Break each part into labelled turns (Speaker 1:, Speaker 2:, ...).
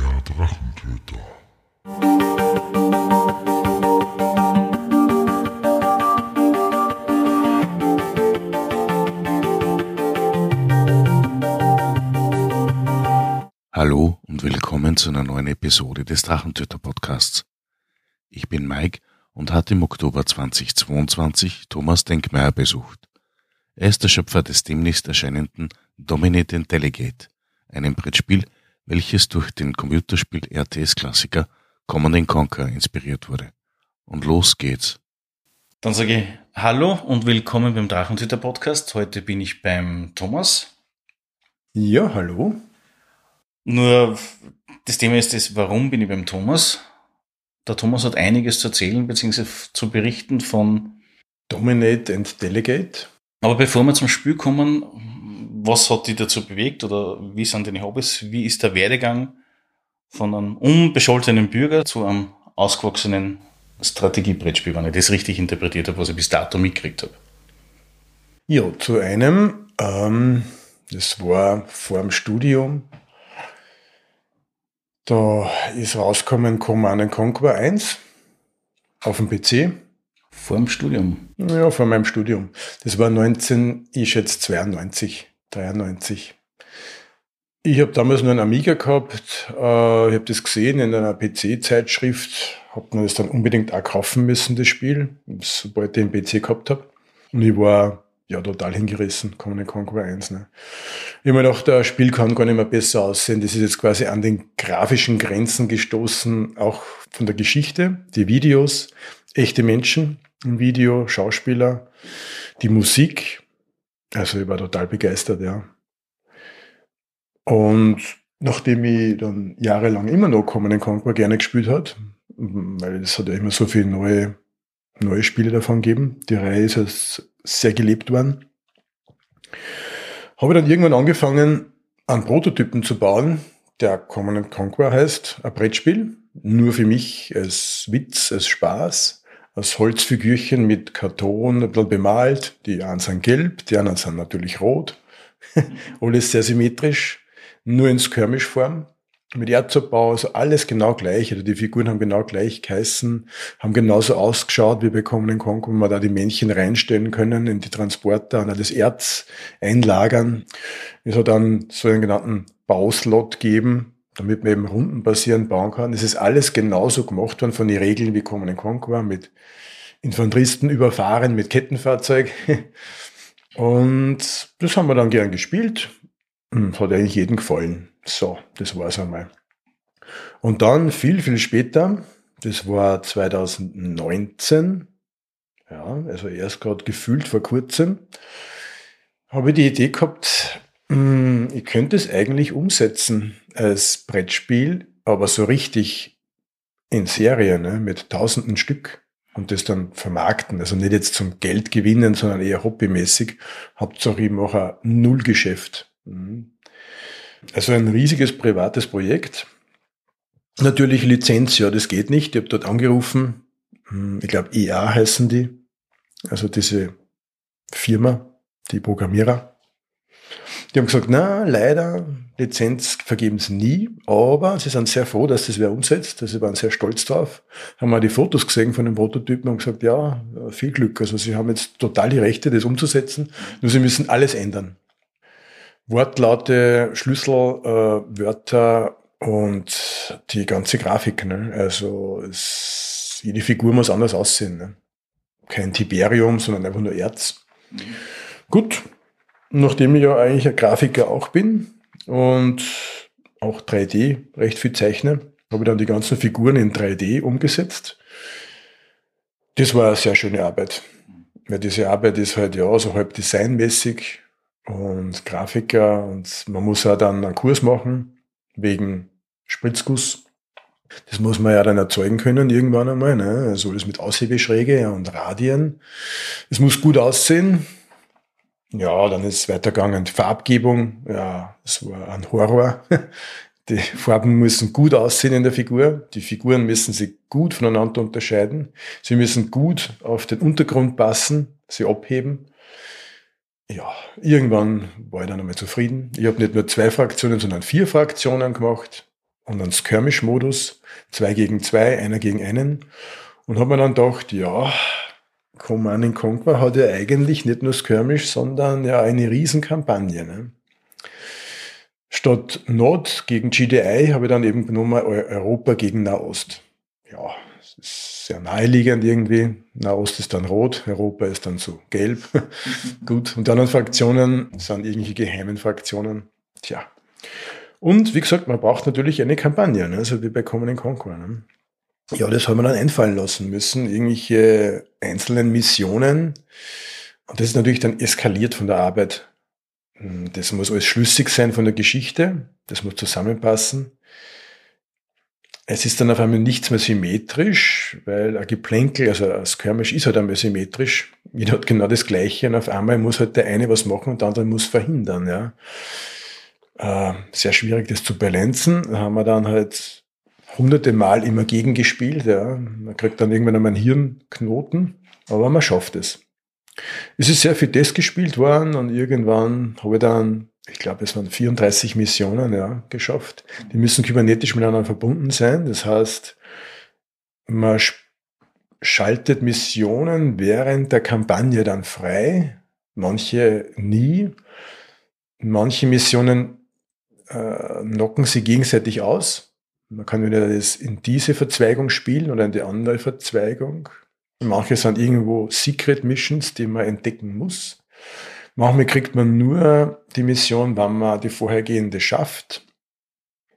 Speaker 1: Der Drachentöter.
Speaker 2: Hallo und willkommen zu einer neuen Episode des Drachentöter Podcasts. Ich bin Mike und hatte im Oktober 2022 Thomas Denkmeier besucht. Er ist der Schöpfer des demnächst erscheinenden Dominate and Delegate, einem Brettspiel, welches durch den Computerspiel RTS-Klassiker Command Conquer inspiriert wurde. Und los geht's.
Speaker 3: Dann sage ich Hallo und willkommen beim Drachenzüter Podcast. Heute bin ich beim Thomas.
Speaker 4: Ja, hallo.
Speaker 3: Nur das Thema ist das, warum bin ich beim Thomas? Der Thomas hat einiges zu erzählen bzw. zu berichten von
Speaker 4: Dominate and Delegate.
Speaker 3: Aber bevor wir zum Spiel kommen, was hat dich dazu bewegt oder wie sind deine Hobbys? Wie ist der Werdegang von einem unbescholtenen Bürger zu einem ausgewachsenen Strategiebrettspiel, wenn ich das richtig interpretiert habe, was ich bis dato mitgekriegt habe?
Speaker 4: Ja, zu einem, ähm, das war vor dem Studium, da ist rausgekommen Command Conquer 1 auf dem PC.
Speaker 3: Vor dem Studium?
Speaker 4: Ja, vor meinem Studium. Das war 19, ich schätze 92, 93. Ich habe damals nur einen Amiga gehabt, äh, ich habe das gesehen in einer PC-Zeitschrift, habe mir das dann unbedingt auch kaufen müssen, das Spiel, sobald ich den PC gehabt habe. Und ich war ja total hingerissen, Command Conquer 1. Ne? Ich habe mir gedacht, das Spiel kann gar nicht mehr besser aussehen. Das ist jetzt quasi an den grafischen Grenzen gestoßen, auch von der Geschichte, die Videos, echte Menschen im Video, Schauspieler, die Musik. Also ich war total begeistert, ja. Und nachdem ich dann jahrelang immer noch Command Conquer gerne gespielt hat, weil es hat ja immer so viele neue, neue Spiele davon gegeben, die Reihe ist jetzt sehr gelebt worden, habe ich dann irgendwann angefangen, einen Prototypen zu bauen, der Command Conquer heißt, ein Brettspiel, nur für mich als Witz, als Spaß, als Holzfigürchen mit Karton ein bisschen bemalt. Die einen sind gelb, die anderen sind natürlich rot. Alles sehr symmetrisch nur in Skirmish-Form. Mit Erzabbau, also alles genau gleich. Also die Figuren haben genau gleich geheißen, haben genauso ausgeschaut wie bei Common Conquer, wo man da die Männchen reinstellen können in die Transporter und das Erz einlagern. Es hat dann so einen genannten Bauslot geben, damit man eben rundenbasierend bauen kann. Es ist alles genauso gemacht worden von den Regeln wie Common Conquer mit Infanteristen überfahren mit Kettenfahrzeug. Und das haben wir dann gern gespielt. Hm, hat eigentlich jedem gefallen. So, das war's einmal. Und dann viel, viel später, das war 2019, ja, also erst gerade gefühlt vor kurzem, habe ich die Idee gehabt, ich könnte es eigentlich umsetzen als Brettspiel, aber so richtig in Serie, ne, mit tausenden Stück und das dann vermarkten. Also nicht jetzt zum Geld gewinnen, sondern eher hobbymäßig. Hauptsache ich mache ein Nullgeschäft. Mhm. Also ein riesiges privates Projekt. Natürlich Lizenz, ja, das geht nicht. Ich habe dort angerufen. Hm, ich glaube, EA heißen die. Also diese Firma, die Programmierer. Die haben gesagt, na, leider, Lizenz vergeben sie nie, aber sie sind sehr froh, dass das wer umsetzt. Also sie waren sehr stolz drauf. Haben mal die Fotos gesehen von den Prototypen und gesagt, ja, viel Glück. Also sie haben jetzt total die Rechte, das umzusetzen. Nur sie müssen alles ändern. Wortlaute, Schlüsselwörter äh, und die ganze Grafik. Ne? Also es, jede Figur muss anders aussehen. Ne? Kein Tiberium, sondern einfach nur Erz. Mhm. Gut, nachdem ich ja eigentlich ein Grafiker auch bin und auch 3D recht viel zeichne, habe ich dann die ganzen Figuren in 3D umgesetzt. Das war eine sehr schöne Arbeit. Weil diese Arbeit ist halt ja so halb designmäßig und Grafiker und man muss ja dann einen Kurs machen wegen Spritzguss. Das muss man ja dann erzeugen können irgendwann einmal. Ne? Also das mit Aushebeschräge und Radien. Es muss gut aussehen. Ja, dann ist es weitergegangen. Die Farbgebung, ja, es war ein Horror. Die Farben müssen gut aussehen in der Figur. Die Figuren müssen sich gut voneinander unterscheiden. Sie müssen gut auf den Untergrund passen, sie abheben ja, irgendwann war ich dann einmal zufrieden. Ich habe nicht nur zwei Fraktionen, sondern vier Fraktionen gemacht. und einen Skirmish-Modus, zwei gegen zwei, einer gegen einen. Und habe mir dann gedacht, ja, Command Conquer hat ja eigentlich nicht nur Skirmish, sondern ja eine Riesenkampagne. Ne? Statt Nord gegen GDI habe ich dann eben genommen Europa gegen Nahost. Ja, das ist sehr naheliegend irgendwie. Nahost ist dann rot, Europa ist dann so gelb. Gut. Und die anderen Fraktionen sind irgendwelche geheimen Fraktionen. Tja. Und wie gesagt, man braucht natürlich eine Kampagne, ne? so wie bei Common Conquer. Ne? Ja, das haben wir dann einfallen lassen müssen. Irgendwelche einzelnen Missionen. Und das ist natürlich dann eskaliert von der Arbeit hm, das muss alles schlüssig sein von der Geschichte, das muss zusammenpassen. Es ist dann auf einmal nichts mehr symmetrisch, weil ein Geplänkel, also ein Skirmish ist halt einmal symmetrisch. Jeder hat genau das Gleiche und auf einmal muss halt der eine was machen und der andere muss verhindern, ja. Äh, sehr schwierig, das zu balancen. Da haben wir dann halt hunderte Mal immer gegengespielt, ja. Man kriegt dann irgendwann einmal einen Hirnknoten, aber man schafft es. Es ist sehr viel das gespielt worden und irgendwann habe ich dann, ich glaube, es waren 34 Missionen ja, geschafft. Die müssen kybernetisch miteinander verbunden sein. Das heißt, man schaltet Missionen während der Kampagne dann frei, manche nie. Manche Missionen äh, knocken sie gegenseitig aus. Man kann wieder das in diese Verzweigung spielen oder in die andere Verzweigung. Manche sind irgendwo Secret Missions, die man entdecken muss. Manchmal kriegt man nur die Mission, wenn man die vorhergehende schafft.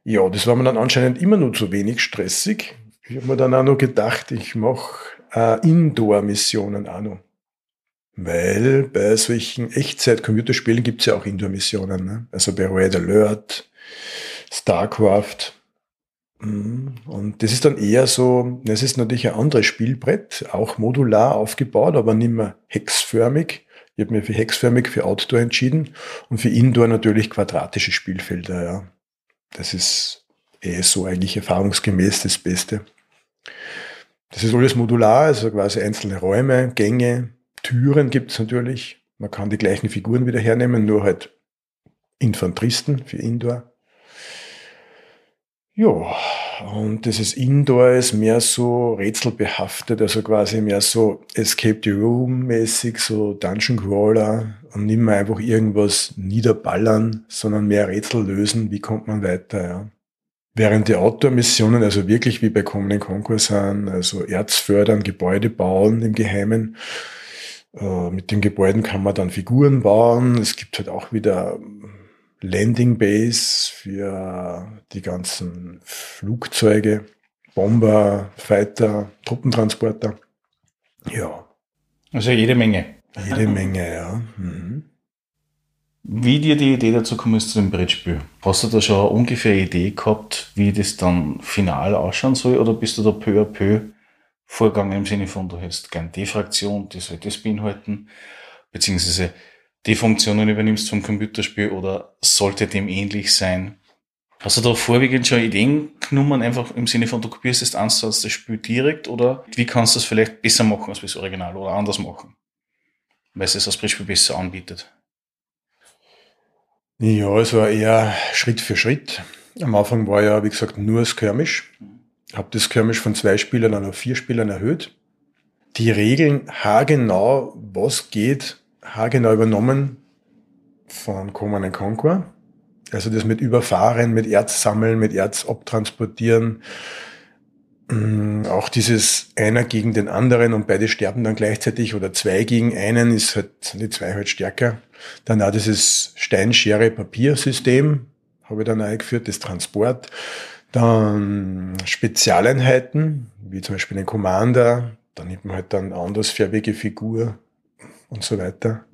Speaker 4: Ja, das war mir dann anscheinend immer nur zu wenig stressig. Ich habe mir dann auch noch gedacht, ich mache äh, Indoor-Missionen auch noch. Weil bei solchen Echtzeit-Computerspielen gibt es ja auch Indoor-Missionen. Ne? Also bei Red Alert, StarCraft. Mhm. Und das ist dann eher so, das ist natürlich ein anderes Spielbrett, auch modular aufgebaut, aber nicht mehr hexförmig. Ich habe mir für hexförmig für Outdoor entschieden und für Indoor natürlich quadratische Spielfelder. Ja. Das ist eh so eigentlich erfahrungsgemäß das Beste. Das ist alles modular, also quasi einzelne Räume, Gänge, Türen gibt es natürlich. Man kann die gleichen Figuren wieder hernehmen, nur halt Infanteristen für Indoor. Ja, und dieses Indoor ist mehr so rätselbehaftet, also quasi mehr so Escape the Room mäßig, so Dungeon Crawler und nicht mehr einfach irgendwas niederballern, sondern mehr Rätsel lösen, wie kommt man weiter, ja. Während die Outdoor-Missionen also wirklich wie bei Common Conquer sind, also Erz fördern, Gebäude bauen im Geheimen. Äh, mit den Gebäuden kann man dann Figuren bauen. Es gibt halt auch wieder Landing Base für die ganzen Flugzeuge, Bomber, Fighter, Truppentransporter. Ja.
Speaker 3: Also jede Menge.
Speaker 4: Jede Menge, ja. Mhm.
Speaker 3: Wie dir die Idee dazu gekommen ist zu dem Brettspiel? Hast du da schon eine ungefähr Idee gehabt, wie das dann final ausschauen soll, oder bist du da peu à peu vorgegangen im Sinne von, du hättest gern die Fraktion, die soll das beinhalten, beziehungsweise die Funktionen übernimmst vom Computerspiel oder sollte dem ähnlich sein? Hast du da vorwiegend schon Ideen genommen, einfach im Sinne von, du kopierst das Ansatz das Spiel direkt oder wie kannst du es vielleicht besser machen als das Original oder anders machen? Weil es es als besser anbietet.
Speaker 4: Ja, es war eher Schritt für Schritt. Am Anfang war ja, wie gesagt, nur Skirmish. Habe das Skirmish von zwei Spielern auf vier Spielern erhöht. Die Regeln haargenau, was geht, haargenau übernommen von Command Conquer. Also das mit Überfahren, mit Erz sammeln, mit Erz abtransportieren. Mm, auch dieses einer gegen den anderen und beide sterben dann gleichzeitig oder zwei gegen einen ist halt, die zwei halt stärker. Dann auch dieses Steinschere-Papier-System habe ich dann eingeführt, das Transport. Dann Spezialeinheiten, wie zum Beispiel den Commander. Da nimmt man halt dann andersfärbige Figur und so weiter.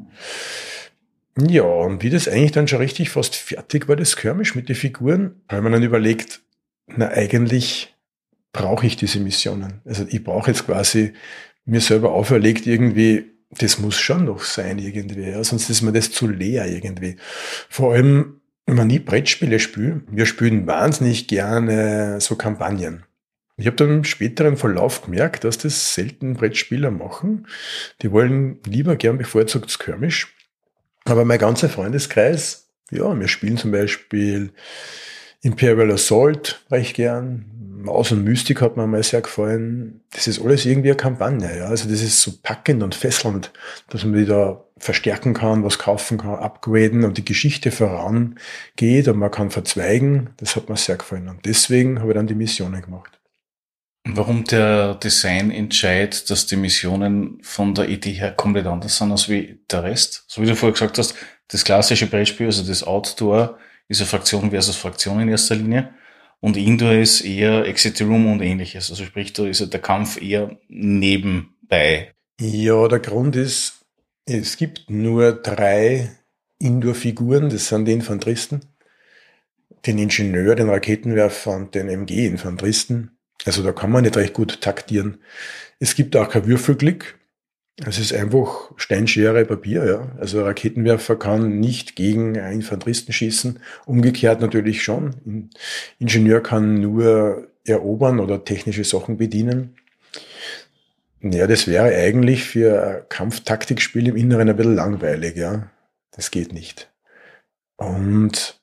Speaker 4: Ja, und wie das eigentlich dann schon richtig fast fertig war, das Skirmish mit den Figuren, haben wir dann überlegt, na eigentlich brauche ich diese Missionen. Also ich brauche jetzt quasi mir selber auferlegt irgendwie, das muss schon noch sein irgendwie, ja, sonst ist mir das zu leer irgendwie. Vor allem, wenn man nie Brettspiele spielt, wir spielen wahnsinnig gerne so Kampagnen. Ich habe dann im späteren Verlauf gemerkt, dass das selten Brettspieler machen. Die wollen lieber gern bevorzugt Skirmish. Aber mein ganzer Freundeskreis, ja, wir spielen zum Beispiel Imperial Assault recht gern. Maus und Mystik hat mir mal sehr gefallen. Das ist alles irgendwie eine Kampagne. Ja? Also das ist so packend und fesselnd, dass man wieder verstärken kann, was kaufen kann, upgraden und die Geschichte vorangeht und man kann verzweigen. Das hat mir sehr gefallen. Und deswegen habe ich dann die Missionen gemacht.
Speaker 3: Warum der Designentscheid, dass die Missionen von der Idee her komplett anders sind als wie der Rest? So wie du vorher gesagt hast, das klassische Beispiel, also das Outdoor, ist eine Fraktion versus Fraktion in erster Linie. Und Indoor ist eher Exit Room und ähnliches. Also sprich, da ist der Kampf eher nebenbei.
Speaker 4: Ja, der Grund ist, es gibt nur drei Indoor-Figuren, das sind die Infanteristen, den Ingenieur, den Raketenwerfer und den MG-Infanteristen. Also da kann man nicht recht gut taktieren. Es gibt auch kein Würfelglück. Es ist einfach Steinschere Papier, ja. Also Raketenwerfer kann nicht gegen Infanteristen schießen. Umgekehrt natürlich schon. Ein Ingenieur kann nur erobern oder technische Sachen bedienen. Ja, das wäre eigentlich für ein Kampftaktikspiel im Inneren ein bisschen langweilig, ja. Das geht nicht. Und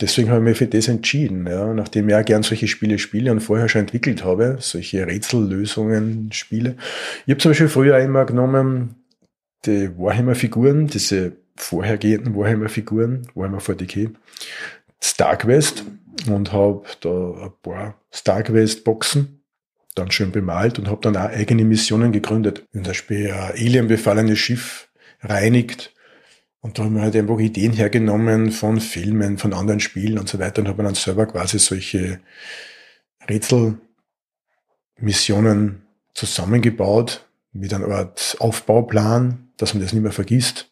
Speaker 4: deswegen habe ich mich für das entschieden, ja, nachdem ich auch gern solche Spiele spiele und vorher schon entwickelt habe, solche Rätsellösungen spiele. Ich habe zum Beispiel früher einmal genommen die Warhammer-Figuren, diese vorhergehenden Warhammer-Figuren, Warhammer 40k, Starquest und habe da ein paar Starquest-Boxen dann schön bemalt und habe dann auch eigene Missionen gegründet. Zum Beispiel ein Alien befallenes Schiff reinigt und da haben wir halt einfach Ideen hergenommen von Filmen, von anderen Spielen und so weiter und haben dann selber quasi solche Rätselmissionen zusammengebaut mit einer Art Aufbauplan, dass man das nicht mehr vergisst.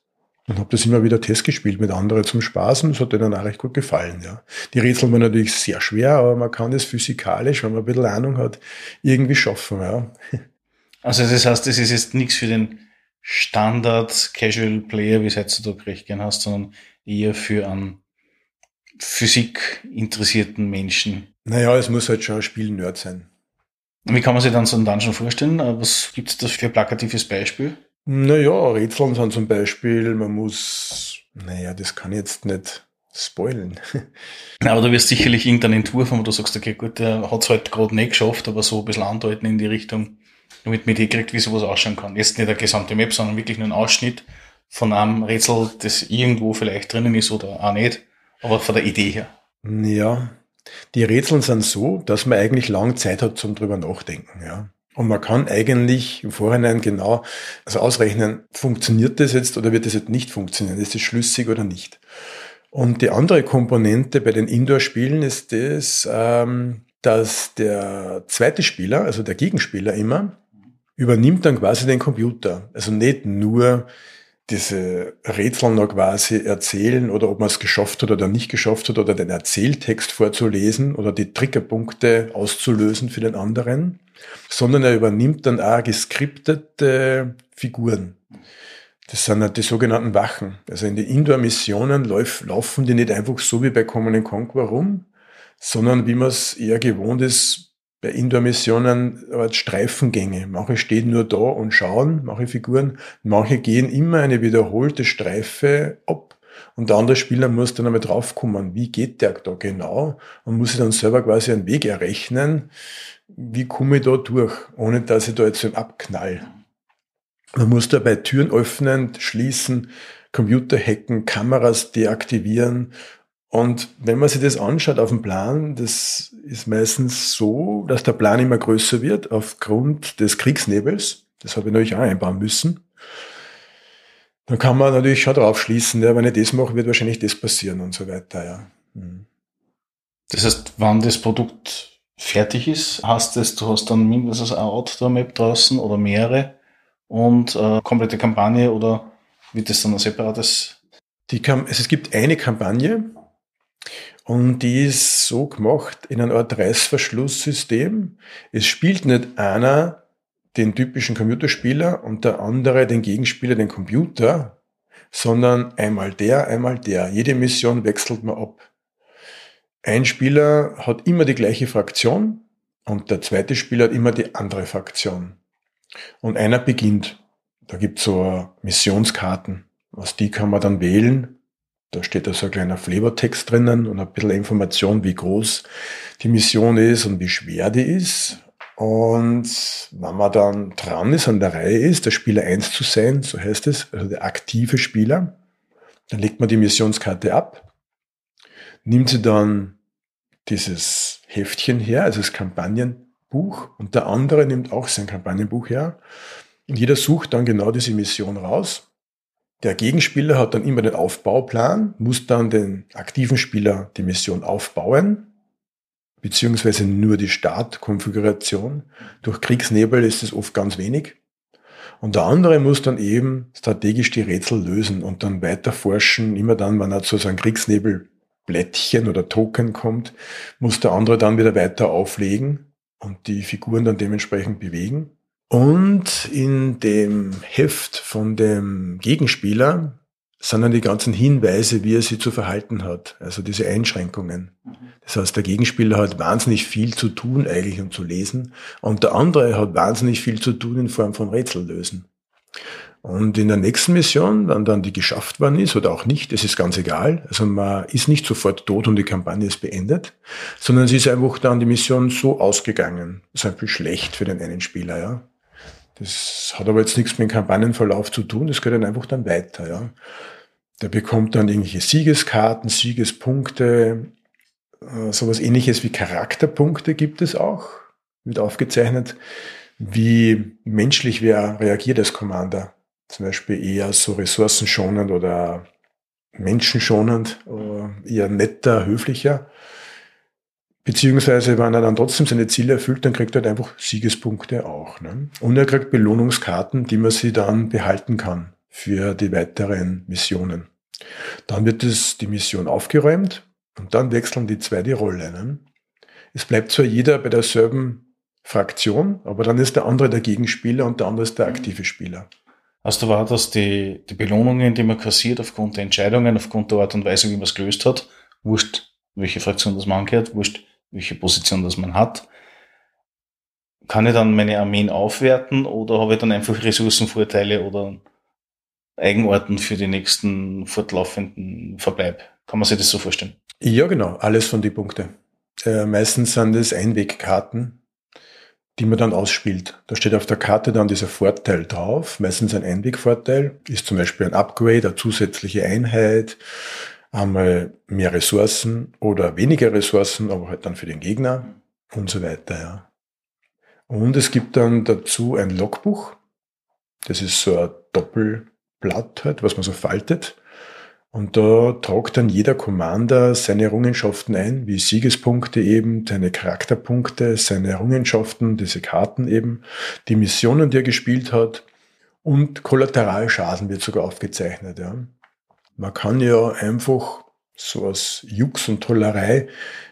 Speaker 4: Und habe das immer wieder testgespielt mit anderen zum Spaß und das hat denen auch recht gut gefallen. Ja. Die Rätsel waren natürlich sehr schwer, aber man kann das physikalisch, wenn man ein bisschen Ahnung hat, irgendwie schaffen. Ja.
Speaker 3: Also das heißt, das ist jetzt nichts für den Standard-Casual-Player, wie es heutzutage recht gern hast, sondern eher für einen Physik interessierten Menschen.
Speaker 4: Naja, es muss halt schon ein Spiel-Nerd sein.
Speaker 3: Wie kann man sich dann so einen Dungeon vorstellen? Äh, was gibt es da für ein plakatives Beispiel?
Speaker 4: Naja, Rätseln sind zum Beispiel, man muss, naja, das kann ich jetzt nicht spoilen.
Speaker 3: aber du wirst sicherlich irgendeinen Entwurf haben, wo du sagst, okay, gut, der hat es halt gerade nicht geschafft, aber so ein bisschen andeuten in die Richtung damit man die kriegt, wie sowas ausschauen kann. Jetzt nicht eine gesamte Map, sondern wirklich nur ein Ausschnitt von einem Rätsel, das irgendwo vielleicht drinnen ist oder auch nicht, aber von der Idee her.
Speaker 4: Ja, die Rätsel sind so, dass man eigentlich lang Zeit hat zum drüber nachdenken, ja. Und man kann eigentlich im Vorhinein genau also ausrechnen, funktioniert das jetzt oder wird das jetzt nicht funktionieren? Ist das schlüssig oder nicht? Und die andere Komponente bei den Indoor-Spielen ist das, ähm, dass der zweite Spieler, also der Gegenspieler immer, übernimmt dann quasi den Computer. Also nicht nur diese Rätsel noch quasi erzählen oder ob man es geschafft hat oder nicht geschafft hat oder den Erzähltext vorzulesen oder die Triggerpunkte auszulösen für den anderen, sondern er übernimmt dann auch geskriptete Figuren. Das sind halt die sogenannten Wachen. Also in den Indoor-Missionen laufen die nicht einfach so wie bei Common Conquer rum, sondern wie man es eher gewohnt ist, bei Indoor-Missionen Streifengänge. Manche stehen nur da und schauen, manche Figuren, manche gehen immer eine wiederholte Streife ab. Und der andere Spieler muss dann einmal draufkommen, wie geht der da genau und muss sich dann selber quasi einen Weg errechnen, wie komme ich da durch, ohne dass ich da jetzt so abknall. Man muss dabei Türen öffnen, schließen, Computer hacken, Kameras deaktivieren und wenn man sich das anschaut auf dem Plan, das ist meistens so, dass der Plan immer größer wird aufgrund des Kriegsnebels. Das habe ich natürlich auch einbauen müssen. Dann kann man natürlich schon drauf schließen, ja, wenn ich das mache, wird wahrscheinlich das passieren und so weiter, ja. Mhm.
Speaker 3: Das heißt, wann das Produkt fertig ist, heißt es, du hast dann mindestens eine Outdoor-Map draußen oder mehrere und äh, komplette Kampagne oder wird das dann ein separates?
Speaker 4: Die Kam also es gibt eine Kampagne, und die ist so gemacht in einer Art Reißverschlusssystem. Es spielt nicht einer den typischen Computerspieler und der andere den Gegenspieler, den Computer, sondern einmal der, einmal der. Jede Mission wechselt man ab. Ein Spieler hat immer die gleiche Fraktion und der zweite Spieler hat immer die andere Fraktion. Und einer beginnt. Da gibt's so Missionskarten. Aus die kann man dann wählen Da steht da so ein kleiner Flavortext drinnen und ein bisschen Information, wie groß die Mission ist und wie schwer die ist. Und wenn man dann dran ist, an der Reihe ist, der Spieler 1 zu sein, so heißt es, also der aktive Spieler, dann legt man die Missionskarte ab, nimmt sie dann dieses Heftchen her, also das Kampagnenbuch, und der andere nimmt auch sein Kampagnenbuch her. Und jeder sucht dann genau diese Mission raus. Der Gegenspieler hat dann immer den Aufbauplan, muss dann den aktiven Spieler die Mission aufbauen, beziehungsweise nur die Startkonfiguration. Durch Kriegsnebel ist es oft ganz wenig. Und der andere muss dann eben strategisch die Rätsel lösen und dann weiter forschen. Immer dann, wenn er zu so einem Kriegsnebelblättchen oder Token kommt, muss der andere dann wieder weiter auflegen und die Figuren dann dementsprechend bewegen. Und in dem Heft von dem Gegenspieler sind dann die ganzen Hinweise, wie er sich zu verhalten hat. Also diese Einschränkungen. Das heißt, der Gegenspieler hat wahnsinnig viel zu tun eigentlich um zu lesen und der andere hat wahnsinnig viel zu tun in Form von Rätsel lösen. Und in der nächsten Mission, wenn dann die geschafft worden ist oder auch nicht, es ist ganz egal. Also man ist nicht sofort tot und die Kampagne ist beendet, sondern es ist einfach dann die Mission so ausgegangen. Das ist einfach schlecht für den einen Spieler, ja. Das hat aber jetzt nichts mit dem Kampagnenverlauf zu tun, das geht dann einfach dann weiter. Ja. Der bekommt dann irgendwelche Siegeskarten, Siegespunkte, äh, sowas ähnliches wie Charakterpunkte gibt es auch, wird aufgezeichnet, wie menschlich wer reagiert als Commander. Zum Beispiel eher so ressourcenschonend oder menschenschonend, eher netter, höflicher. Beziehungsweise, wenn er dann trotzdem seine Ziele erfüllt, dann kriegt er halt einfach Siegespunkte auch. Ne? Und er kriegt Belohnungskarten, die man sie dann behalten kann für die weiteren Missionen. Dann wird es die Mission aufgeräumt und dann wechseln die zwei die Rolle. Ne? Es bleibt zwar jeder bei derselben Fraktion, aber dann ist der andere der Gegenspieler und der andere ist der aktive Spieler.
Speaker 3: Hast du wahr, dass die, die Belohnungen, die man kassiert aufgrund der Entscheidungen, aufgrund der Art und Weise, wie man es gelöst hat, wurscht, welche Fraktion das man angehört, wurscht, welche Position das man hat. Kann ich dann meine Armeen aufwerten oder habe ich dann einfach Ressourcenvorteile oder Eigenarten für die nächsten fortlaufenden Verbleib? Kann man sich das so vorstellen?
Speaker 4: Ja, genau, alles von die Punkte. Äh, meistens sind es Einwegkarten, die man dann ausspielt. Da steht auf der Karte dann dieser Vorteil drauf. Meistens ein Einwegvorteil ist zum Beispiel ein Upgrade, eine zusätzliche Einheit, einmal mehr Ressourcen oder weniger Ressourcen, aber halt dann für den Gegner und so weiter. Ja. Und es gibt dann dazu ein Logbuch. Das ist so ein Doppelblatt halt, was man so faltet. Und da tragt dann jeder Commander seine Errungenschaften ein, wie Siegespunkte eben, seine Charakterpunkte, seine Errungenschaften, diese Karten eben, die Missionen, die er gespielt hat und Kollateralschaden wird sogar aufgezeichnet. Ja. Man kann ja einfach so aus Jux und Tollerei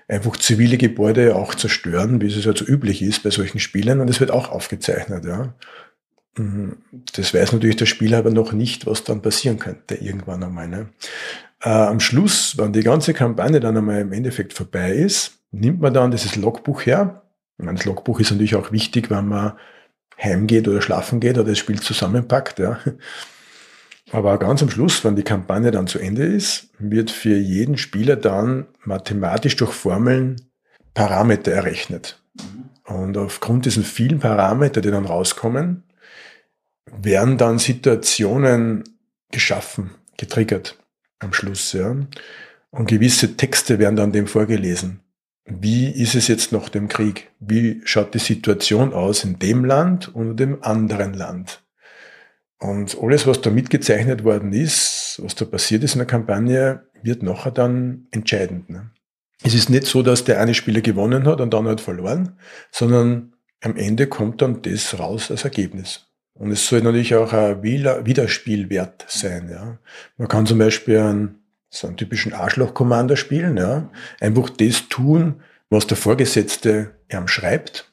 Speaker 4: einfach zivile Gebäude auch zerstören, wie es also üblich ist bei solchen Spielen und es wird auch aufgezeichnet. Ja. Mhm. Das weiß natürlich der Spieler aber noch nicht, was dann passieren könnte irgendwann einmal. Ne? Äh, am Schluss, wenn die ganze Kampagne dann einmal im Endeffekt vorbei ist, nimmt man dann dieses Logbuch her. Ich meine, das Logbuch ist natürlich auch wichtig, wenn man heimgeht oder schlafen geht oder das Spiel zusammenpackt. Ja. Aber ganz am Schluss, wenn die Kampagne dann zu Ende ist, wird für jeden Spieler dann mathematisch durch Formeln Parameter errechnet. Und aufgrund diesen vielen Parameter, die dann rauskommen, werden dann Situationen geschaffen, getriggert am Schluss. Ja. Und gewisse Texte werden dann dem vorgelesen. Wie ist es jetzt nach dem Krieg? Wie schaut die Situation aus in dem Land und in dem anderen Land? Und alles, was da mitgezeichnet worden ist, was da passiert ist in der Kampagne, wird nachher dann entscheidend. Ne? Es ist nicht so, dass der eine Spieler gewonnen hat und dann hat verloren, sondern am Ende kommt dann das raus als Ergebnis. Und es soll natürlich auch ein Wiederspielwert sein. Ja. Man kann zum Beispiel einen, so einen typischen Arschloch-Commander spielen, ja. einfach das tun, was der Vorgesetzte ihm schreibt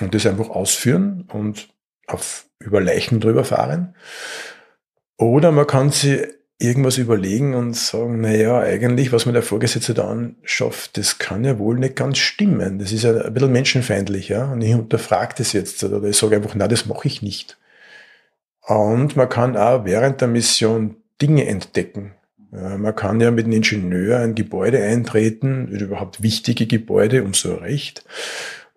Speaker 4: und das einfach ausführen und auf über Leichen drüber fahren. Oder man kann sich irgendwas überlegen und sagen, naja, eigentlich, was mir der Vorgesetzte da anschafft, das kann ja wohl nicht ganz stimmen. Das ist ja ein bisschen menschenfeindlich, ja. Und ich unterfrage das jetzt oder ich sage einfach, na, das mache ich nicht. Und man kann auch während der Mission Dinge entdecken, Man kann ja mit einem Ingenieur ein Gebäude eintreten, überhaupt wichtige Gebäude, umso recht.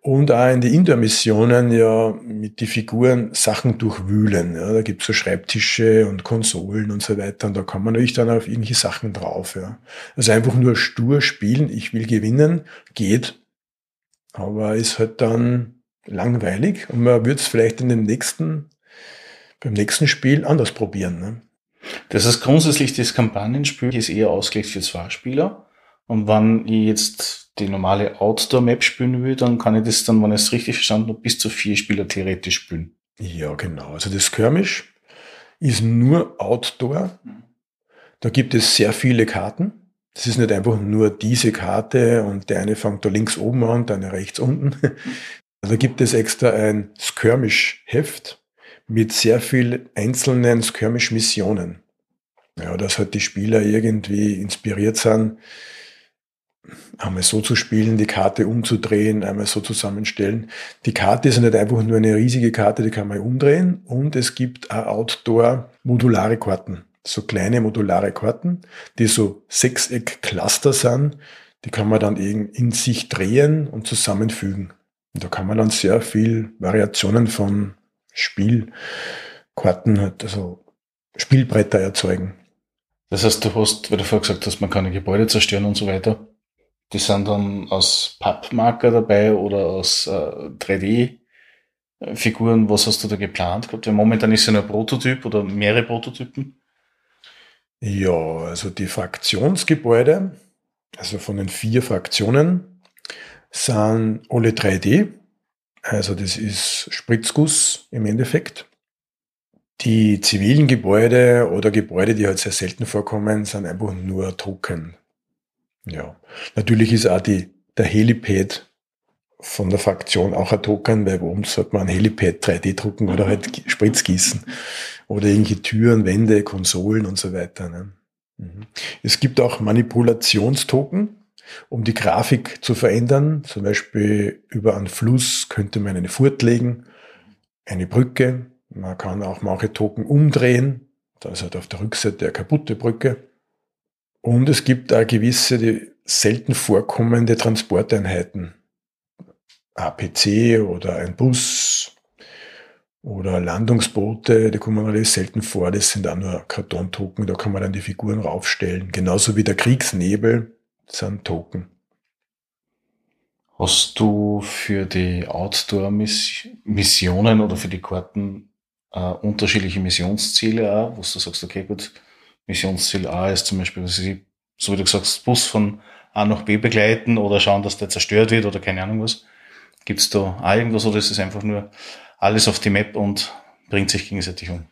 Speaker 4: Und auch in die Indoor-Missionen ja mit die Figuren Sachen durchwühlen. Ja, da gibt's so Schreibtische und Konsolen und so weiter. Und da kann man natürlich dann auf irgendwelche Sachen drauf. Ja. Also einfach nur stur spielen, ich will gewinnen, geht. Aber ist halt dann langweilig und man wird es vielleicht in dem nächsten, beim nächsten Spiel anders probieren. Ne?
Speaker 3: Das heißt grundsätzlich, das Kampagnenspiel ist eher ausgelegt für zwei Spieler. Und wenn ich jetzt die normale Outdoor-Map spielen will, dann kann ich das dann, wenn ich es richtig verstanden habe, bis zu vier Spieler theoretisch spielen.
Speaker 4: Ja, genau. Also das Skirmish ist nur Outdoor. Da gibt es sehr viele Karten. Das ist nicht einfach nur diese Karte und der eine fängt da links oben an, der eine rechts unten. Da gibt es extra ein Skirmish-Heft mit sehr viel einzelnen Skirmish-Missionen. Ja, dass halt die Spieler irgendwie inspiriert sind, einmal so zu spielen, die Karte umzudrehen, einmal so zusammenstellen. Die Karte ist nicht einfach nur eine riesige Karte, die kann man umdrehen und es gibt auch Outdoor modulare Karten. So kleine modulare Karten, die so Sechseck-Cluster sind, die kann man dann eben in sich drehen und zusammenfügen. Und da kann man dann sehr viel Variationen von Spielkarten, also Spielbretter erzeugen.
Speaker 3: Das heißt, du hast, weil du vorher gesagt hast, man kann ein Gebäude zerstören und so weiter. Die sind dann aus Pappmarker dabei oder aus äh, 3D-Figuren. Was hast du da geplant gehabt? Ja, momentan ist ja ein Prototyp oder mehrere Prototypen.
Speaker 4: Ja, also die Fraktionsgebäude, also von den vier Fraktionen, sind alle 3D. Also das ist Spritzguss im Endeffekt. Die zivilen Gebäude oder Gebäude, die halt sehr selten vorkommen, sind einfach nur Token. Ja, natürlich ist auch die, der Helipad von der Fraktion auch ein Token, weil warum sollte man ein Helipad 3D drucken oder halt Spritz gießen oder irgendwelche Türen, Wände, Konsolen und so weiter. Ne? Mhm. Es gibt auch Manipulationstoken, um die Grafik zu verändern. Zum Beispiel über einen Fluss könnte man eine Furt legen, eine Brücke. Man kann auch manche Token umdrehen. Da ist halt auf der Rückseite eine kaputte Brücke. Und es gibt auch gewisse die selten vorkommende Transporteinheiten. APC oder ein Bus oder Landungsboote, die kommen alles selten vor. Das sind auch nur Kartontoken, da kann man dann die Figuren raufstellen. Genauso wie der Kriegsnebel sind Token.
Speaker 3: Hast du für die Outdoor-Missionen oder für die Karten äh, unterschiedliche Missionsziele auch, wo du sagst, okay, gut, Missionsziel A ist zum Beispiel, was ich, so wie du gesagt hast, Bus von A nach B begleiten oder schauen, dass der zerstört wird oder keine Ahnung was. Gibt es da auch irgendwas oder ist es einfach nur alles auf die Map und bringt sich gegenseitig um?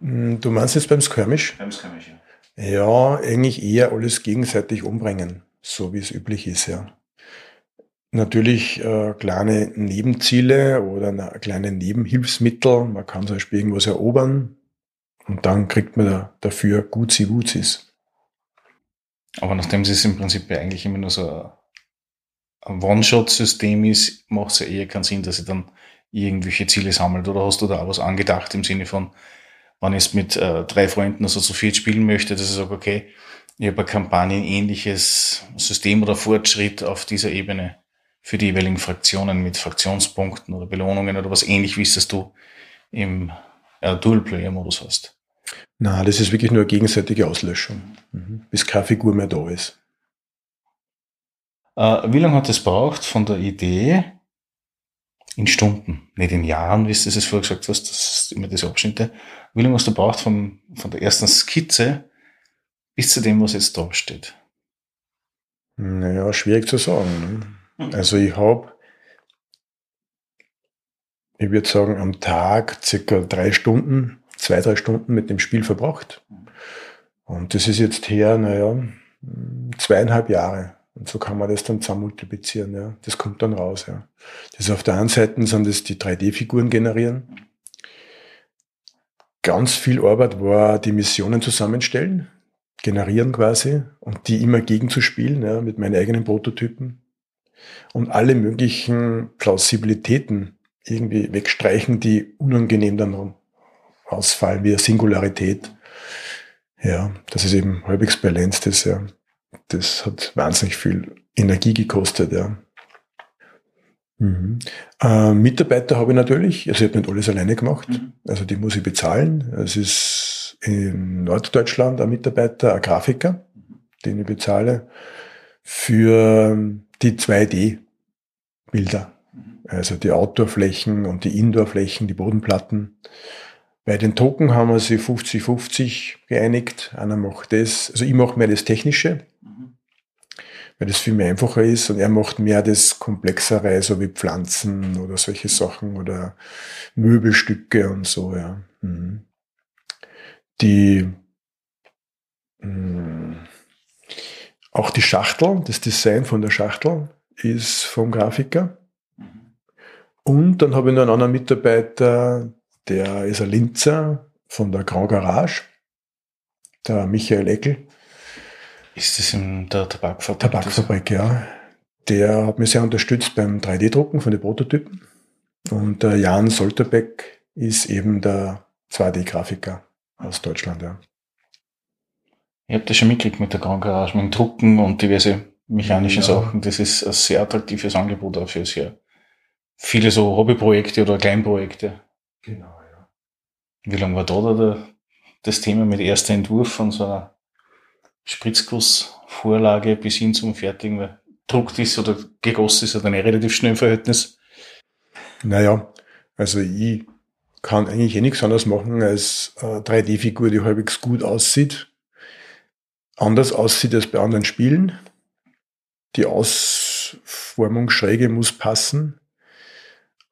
Speaker 4: Hm, du meinst jetzt beim Skirmish? Beim Skirmish, ja. Ja, eigentlich eher alles gegenseitig umbringen, so wie es üblich ist, ja. Natürlich äh, kleine Nebenziele oder kleine Nebenhilfsmittel. Man kann zum Beispiel irgendwas erobern, und dann kriegt man da, dafür Gutsi Gutsis.
Speaker 3: Aber nachdem es im Prinzip eigentlich immer nur so ein One-Shot-System ist, macht es ja eher keinen Sinn, dass ihr dann irgendwelche Ziele sammelt. Oder hast du da auch was angedacht im Sinne von, wenn ich es mit äh, drei Freunden, also zu viert spielen möchte, dass ich sage, okay, ich habe ein kampagnenähnliches System oder Fortschritt auf dieser Ebene für die jeweiligen Fraktionen mit Fraktionspunkten oder Belohnungen oder was ähnlich wie es das du im äh, Dual-Player-Modus hast.
Speaker 4: Na, das ist wirklich nur eine gegenseitige Auslöschung, mhm. bis keine Figur mehr da ist.
Speaker 3: Äh, wie lange hat es braucht von der Idee in Stunden, nicht in Jahren, wie du es vorher gesagt hast, das ist immer diese Abschnitte. Wie lange hast du braucht von, von der ersten Skizze bis zu dem, was jetzt da steht?
Speaker 4: Naja, schwierig zu sagen. Ne? Also ich habe, ich würde sagen, am Tag circa drei Stunden zwei, drei Stunden mit dem Spiel verbracht. Und das ist jetzt her, naja, zweieinhalb Jahre. Und so kann man das dann zusammen multiplizieren, ja. Das kommt dann raus, ja. Das auf der einen Seite sind das die 3D-Figuren generieren. Ganz viel Arbeit war die Missionen zusammenstellen, generieren quasi und die immer gegenzuspielen, ja, mit meinen eigenen Prototypen. Und alle möglichen Plausibilitäten irgendwie wegstreichen, die unangenehm dann ausfallen, wie eine Singularität. Ja, das ist eben halbwegs balanced ist, ja. Das hat wahnsinnig viel Energie gekostet, ja. Mhm. Äh, Mitarbeiter habe ich natürlich, also ich habe nicht alles alleine gemacht, mhm. also die muss ich bezahlen. Es ist in Norddeutschland ein Mitarbeiter, ein Grafiker, den ich bezahle, für die 2D-Bilder. Mhm. Also die Outdoor-Flächen und die Indoor-Flächen, die Bodenplatten. Bei den Token haben wir sie 50-50 geeinigt. Einer macht das, also ich mache mehr das Technische, weil das viel mehr einfacher ist und er macht mehr das Komplexere, so wie Pflanzen oder solche Sachen oder Möbelstücke und so, ja. Mhm. Die mh, auch die Schachtel, das Design von der Schachtel ist vom Grafiker. Und dann habe ich noch einen anderen Mitarbeiter, der ist ein Linzer von der Grand Garage, der Michael Eckel.
Speaker 3: Ist das in der Tabakfabrik?
Speaker 4: Tabakfabrik, ja. Der hat mich sehr unterstützt beim 3D-Drucken von den Prototypen. Und der Jan Solterbeck ist eben der 2D-Grafiker aus Deutschland, ja.
Speaker 3: Ich habe das schon mitgekriegt mit der Grand Garage, mit dem Drucken und diverse mechanische ja. Sachen. Das ist ein sehr attraktives Angebot auch für sehr viele so Hobbyprojekte oder Kleinprojekte.
Speaker 4: Genau.
Speaker 3: Wie lange war da, da das Thema mit erster Entwurf von so einer Spritzgussvorlage bis hin zum fertigen, weil druckt ist oder gegossen ist, hat ein relativ schnell Verhältnis.
Speaker 4: Naja, also ich kann eigentlich eh nichts anderes machen als eine 3D-Figur, die halbwegs gut aussieht. Anders aussieht als bei anderen Spielen. Die Ausformungsschräge muss passen.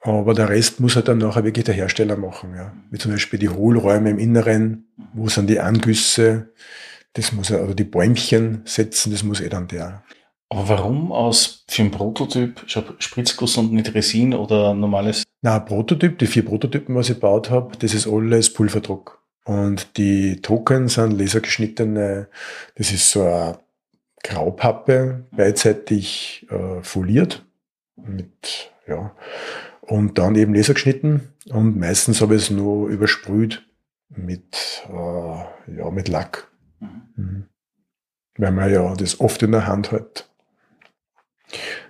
Speaker 4: Aber der Rest muss halt dann nachher wirklich der Hersteller machen. Ja. Wie zum Beispiel die Hohlräume im Inneren, wo sind die Angüsse, das muss er, oder die Bäumchen setzen, das muss eh dann der.
Speaker 3: Aber warum aus für einen Prototyp Spritzguss und nicht Resin oder normales?
Speaker 4: Na, Prototyp, die vier Prototypen, was ich gebaut habe, das ist alles Pulverdruck. Und die Token sind lasergeschnittene, das ist so eine Graupappe, beidseitig äh, foliert mit, ja, und dann eben lasergeschnitten und meistens habe ich es nur übersprüht mit, äh, ja, mit Lack. Mhm. Weil man ja das oft in der Hand hat.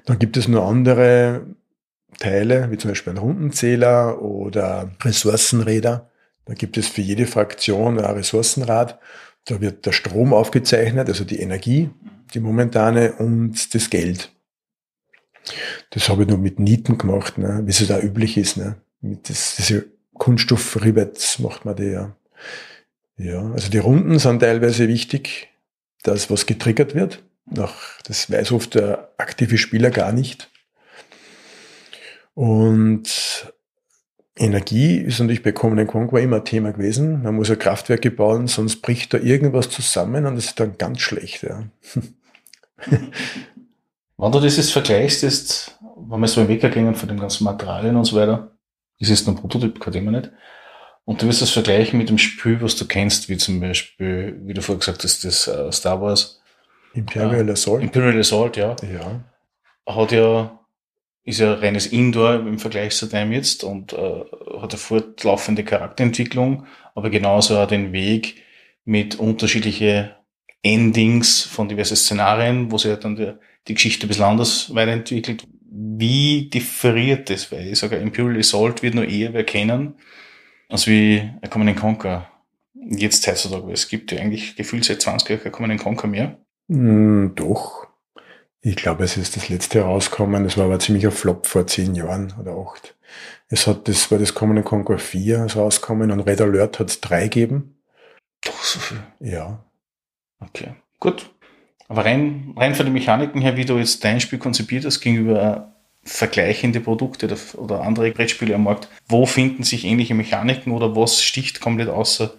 Speaker 4: Dann gibt es noch andere Teile, wie zum Beispiel ein Rundenzähler oder Ressourcenräder. Da gibt es für jede Fraktion ein Ressourcenrad. Da wird der Strom aufgezeichnet, also die Energie, die momentane und das Geld. Das habe ich nur mit Nieten gemacht, ne? wie es da üblich ist. Ne? Mit das, diese Kunststoffrivets macht man die ja. Ja, also die Runden sind teilweise wichtig, dass was getriggert wird. Nach, das weiß oft der aktive Spieler gar nicht. Und Energie ist natürlich bei Command Conquer immer ein Thema gewesen. Man muss ja Kraftwerke bauen, sonst bricht da irgendwas zusammen und das ist dann ganz schlecht. Ja.
Speaker 3: Wenn du das jetzt vergleichst, ist, wenn wir so im Weg gehen von den ganzen Materialien und so weiter, ist es ein Prototyp, kein Thema nicht. Und du wirst das vergleichen mit dem Spiel, was du kennst, wie zum Beispiel, wie du vorher gesagt hast, das uh, Star Wars.
Speaker 4: Imperial Assault.
Speaker 3: Imperial Assault, ja.
Speaker 4: Ja.
Speaker 3: Hat ja, ist ja reines Indoor im Vergleich zu dem jetzt und äh, hat eine fortlaufende Charakterentwicklung, aber genauso auch den Weg mit unterschiedliche Endings von diversen Szenarien, wo sich ja dann die, die Geschichte ein bisschen anders weiterentwickelt. Wie differiert das? Weil ich sage, Imperial Assault wird nur eher wer kennen also wie ein Command Conquer jetzt heutzutage, weil es gibt ja eigentlich gefühlt seit 20 Jahren kein Command Conquer mehr.
Speaker 4: Mm, doch. Ich glaube, es ist das letzte herausgekommen. Das war aber ziemlich ein Flop vor zehn Jahren oder acht. Es hat, das war das Command Conquer 4 ist rausgekommen und Red Alert hat es drei gegeben.
Speaker 3: Doch so viel.
Speaker 4: Ja.
Speaker 3: Okay. Gut. Aber rein, rein von den Mechaniken her, wie du jetzt dein Spiel konzipiert hast, gegenüber vergleichende Produkte oder andere Brettspiele am Markt. Wo finden sich ähnliche Mechaniken oder was sticht komplett außer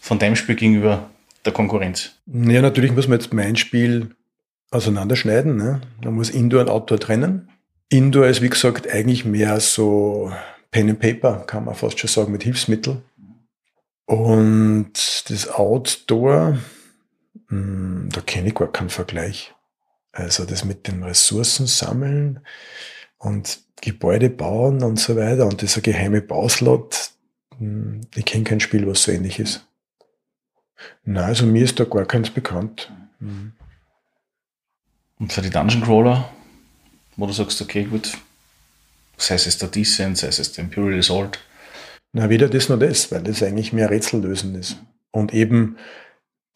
Speaker 3: von deinem Spiel gegenüber der Konkurrenz?
Speaker 4: Ja, natürlich muss man jetzt mein Spiel auseinanderschneiden. Ne? Man muss Indoor und Outdoor trennen. Indoor ist, wie gesagt, eigentlich mehr so Pen and Paper, kann man fast schon sagen, mit Hilfsmittel. Und das Outdoor, da kenne ich gar keinen Vergleich. Also das mit den Ressourcen sammeln, und Gebäude bauen und so weiter und dieser geheime Bauslot, hm, ich kenne kein Spiel, was so ähnlich ist. Nein, also mir ist da gar keins bekannt. Mhm.
Speaker 3: Und für die Dungeon Crawler, wo du sagst, okay, gut, sei es der Descent, sei es der Imperial Assault.
Speaker 4: Na, weder das noch das, weil das eigentlich mehr Rätsel lösen ist. Und eben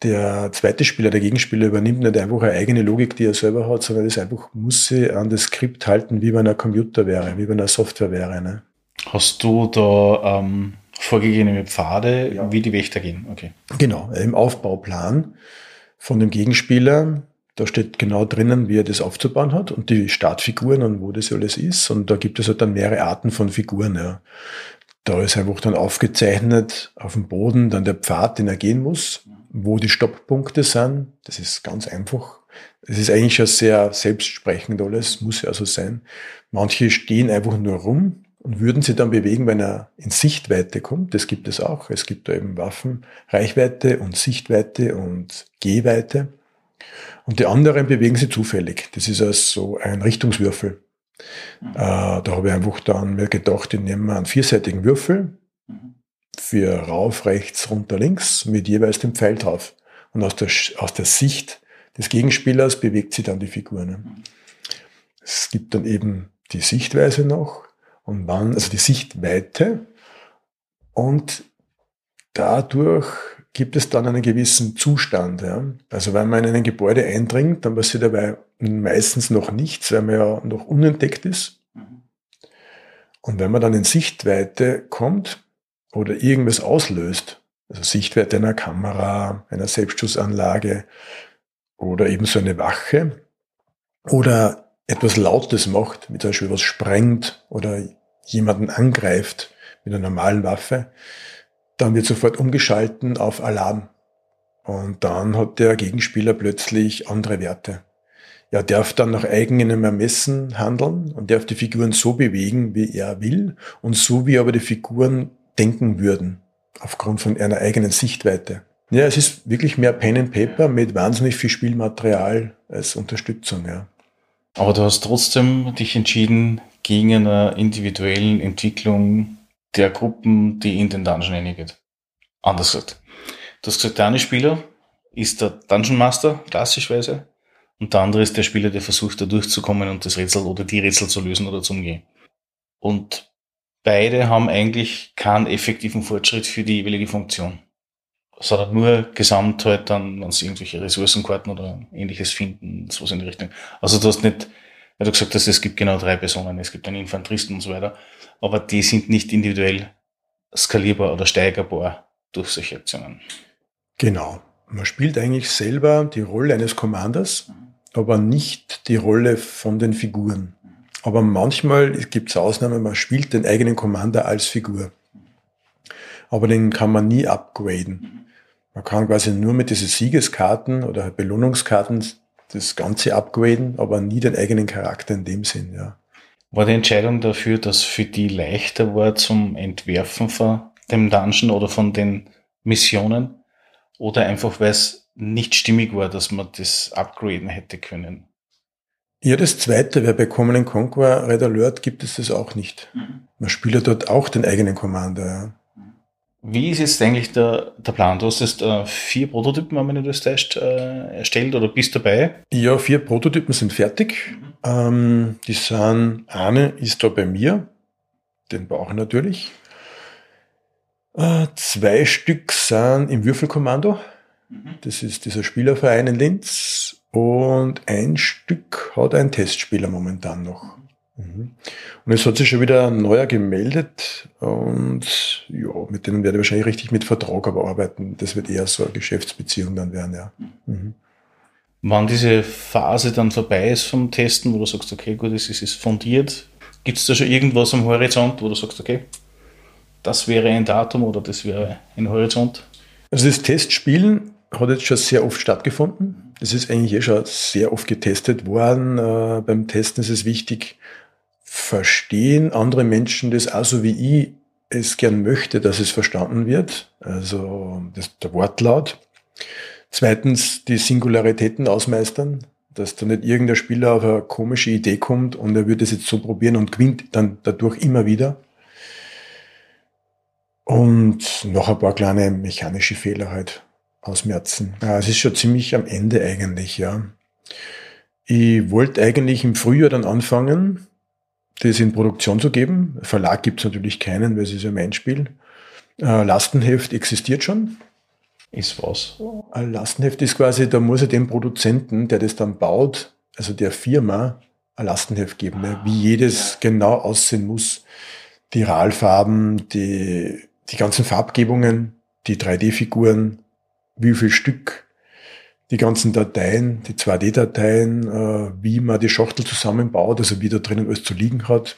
Speaker 4: der zweite Spieler, der Gegenspieler, übernimmt nicht einfach eine eigene Logik, die er selber hat, sondern das einfach muss sie an das Skript halten, wie wenn er ein Computer wäre, wie wenn er Software wäre. Ne?
Speaker 3: Hast du da ähm, vorgegebene Pfade, ja. wie die Wächter gehen? Okay.
Speaker 4: Genau, im Aufbauplan von dem Gegenspieler, da steht genau drinnen, wie er das aufzubauen hat und die Startfiguren und wo das alles ist. Und da gibt es halt dann mehrere Arten von Figuren. Ja. Da ist einfach dann aufgezeichnet auf dem Boden dann der Pfad, den er gehen muss wo die Stopppunkte sind. Das ist ganz einfach. Es ist eigentlich schon sehr selbstsprechend alles, muss ja so sein. Manche stehen einfach nur rum und würden sie dann bewegen, wenn er in Sichtweite kommt. Das gibt es auch. Es gibt da eben Waffen, Reichweite und Sichtweite und Gehweite. Und die anderen bewegen sie zufällig. Das ist also ein Richtungswürfel. Mhm. Äh, da habe ich einfach dann mir gedacht, ich nehme einen vierseitigen Würfel, mhm für rauf, rechts, runter, links mit jeweils dem Pfeil drauf. Und aus der, aus der Sicht des Gegenspielers bewegt sie dann die Figur. Ne? Es gibt dann eben die Sichtweise noch und wann, also die Sichtweite und dadurch gibt es dann einen gewissen Zustand. Ja? Also wenn man in ein Gebäude eindringt, dann passiert dabei meistens noch nichts, weil man ja noch unentdeckt ist. Mhm. Und wenn man dann in Sichtweite kommt, oder irgendwas auslöst, also Sichtwerte einer Kamera, einer Selbstschussanlage oder eben so eine Wache oder etwas Lautes macht, wie zum Beispiel was sprengt oder jemanden angreift mit einer normalen Waffe, dann wird sofort umgeschalten auf Alarm. Und dann hat der Gegenspieler plötzlich andere Werte. Er darf dann nach eigenem Ermessen handeln und darf die Figuren so bewegen, wie er will und so wie aber die Figuren denken würden, aufgrund von einer eigenen Sichtweite. Ja, es ist wirklich mehr Pen and Paper mit wahnsinnig viel Spielmaterial als Unterstützung, ja.
Speaker 3: Aber du hast trotzdem dich entschieden gegen eine individuellen Entwicklung der Gruppen, die in den Dungeon reingeht. Anders gesagt. Du hast gesagt, der eine Spieler ist der Dungeon Master, klassischweise, und der andere ist der Spieler, der versucht, da durchzukommen und das Rätsel oder die Rätsel zu lösen oder zu umgehen. Und beide haben eigentlich keinen effektiven Fortschritt für die jeweilige Funktion. Sondern nur gesamt halt dann, wenn sie irgendwelche Ressourcenkarten oder ähnliches finden, sowas in die Richtung. Also du hast nicht, weil du gesagt hast, es gibt genau drei Personen, es gibt einen Infanteristen und so weiter, aber die sind nicht individuell skalierbar oder steigerbar durch solche Aktionen.
Speaker 4: Genau. Man spielt eigentlich selber die Rolle eines Commanders, aber nicht die Rolle von den Figuren. Aber manchmal gibt es Ausnahmen, man spielt den eigenen Commander als Figur. Aber den kann man nie upgraden. Man kann quasi nur mit diesen Siegeskarten oder Belohnungskarten das Ganze upgraden, aber nie den eigenen Charakter in dem Sinn, ja.
Speaker 3: War die Entscheidung dafür, dass für die leichter war zum Entwerfen von dem Dungeon oder von den Missionen? Oder einfach, weil es nicht stimmig war, dass man das upgraden hätte können?
Speaker 4: Ja, das zweite, weil bei Command Conquer Red Alert gibt es das auch nicht. Mhm. Man spielt ja dort auch den eigenen Commander. Ja.
Speaker 3: Wie ist jetzt eigentlich der, der Plan? Du hast jetzt äh, vier Prototypen, wenn man nicht das täuscht, äh, erstellt oder bist dabei?
Speaker 4: Ja, vier Prototypen sind fertig. Mhm. Ähm, die sind, eine ist da bei mir, den brauche ich natürlich. Äh, zwei Stück sind im Würfelkommando. Mhm. Das ist dieser Spielerverein in Linz. Und ein Stück hat ein Testspieler momentan noch. Mhm. Und es hat sich schon wieder ein neuer gemeldet und ja, mit denen werde ich wahrscheinlich richtig mit Vertrag aber arbeiten. Das wird eher so eine Geschäftsbeziehung dann werden, ja. Mhm.
Speaker 3: Wann diese Phase dann vorbei ist vom Testen, wo du sagst, okay, gut, es ist fundiert, gibt es da schon irgendwas am Horizont, wo du sagst, okay, das wäre ein Datum oder das wäre ein Horizont?
Speaker 4: Also das Testspielen hat jetzt schon sehr oft stattgefunden. Das ist eigentlich eh schon sehr oft getestet worden. Äh, beim Testen ist es wichtig, verstehen andere Menschen das auch so wie ich es gern möchte, dass es verstanden wird. Also das, der Wortlaut. Zweitens die Singularitäten ausmeistern, dass da nicht irgendein Spieler auf eine komische Idee kommt und er würde es jetzt so probieren und gewinnt dann dadurch immer wieder. Und noch ein paar kleine mechanische Fehler halt ausmerzen. Ja, es ist schon ziemlich am Ende eigentlich, ja. Ich wollte eigentlich im Frühjahr dann anfangen, das in Produktion zu geben. Verlag gibt es natürlich keinen, weil es ist ja mein Spiel. Äh, Lastenheft existiert schon.
Speaker 3: Ist was?
Speaker 4: Ein Lastenheft ist quasi, da muss er dem Produzenten, der das dann baut, also der Firma, ein Lastenheft geben, ne? wie jedes genau aussehen muss. Die RAL-Farben, die, die ganzen Farbgebungen, die 3D-Figuren, wie viel Stück, die ganzen Dateien, die 2D-Dateien, äh, wie man die Schachtel zusammenbaut, also wie da drinnen alles zu liegen hat.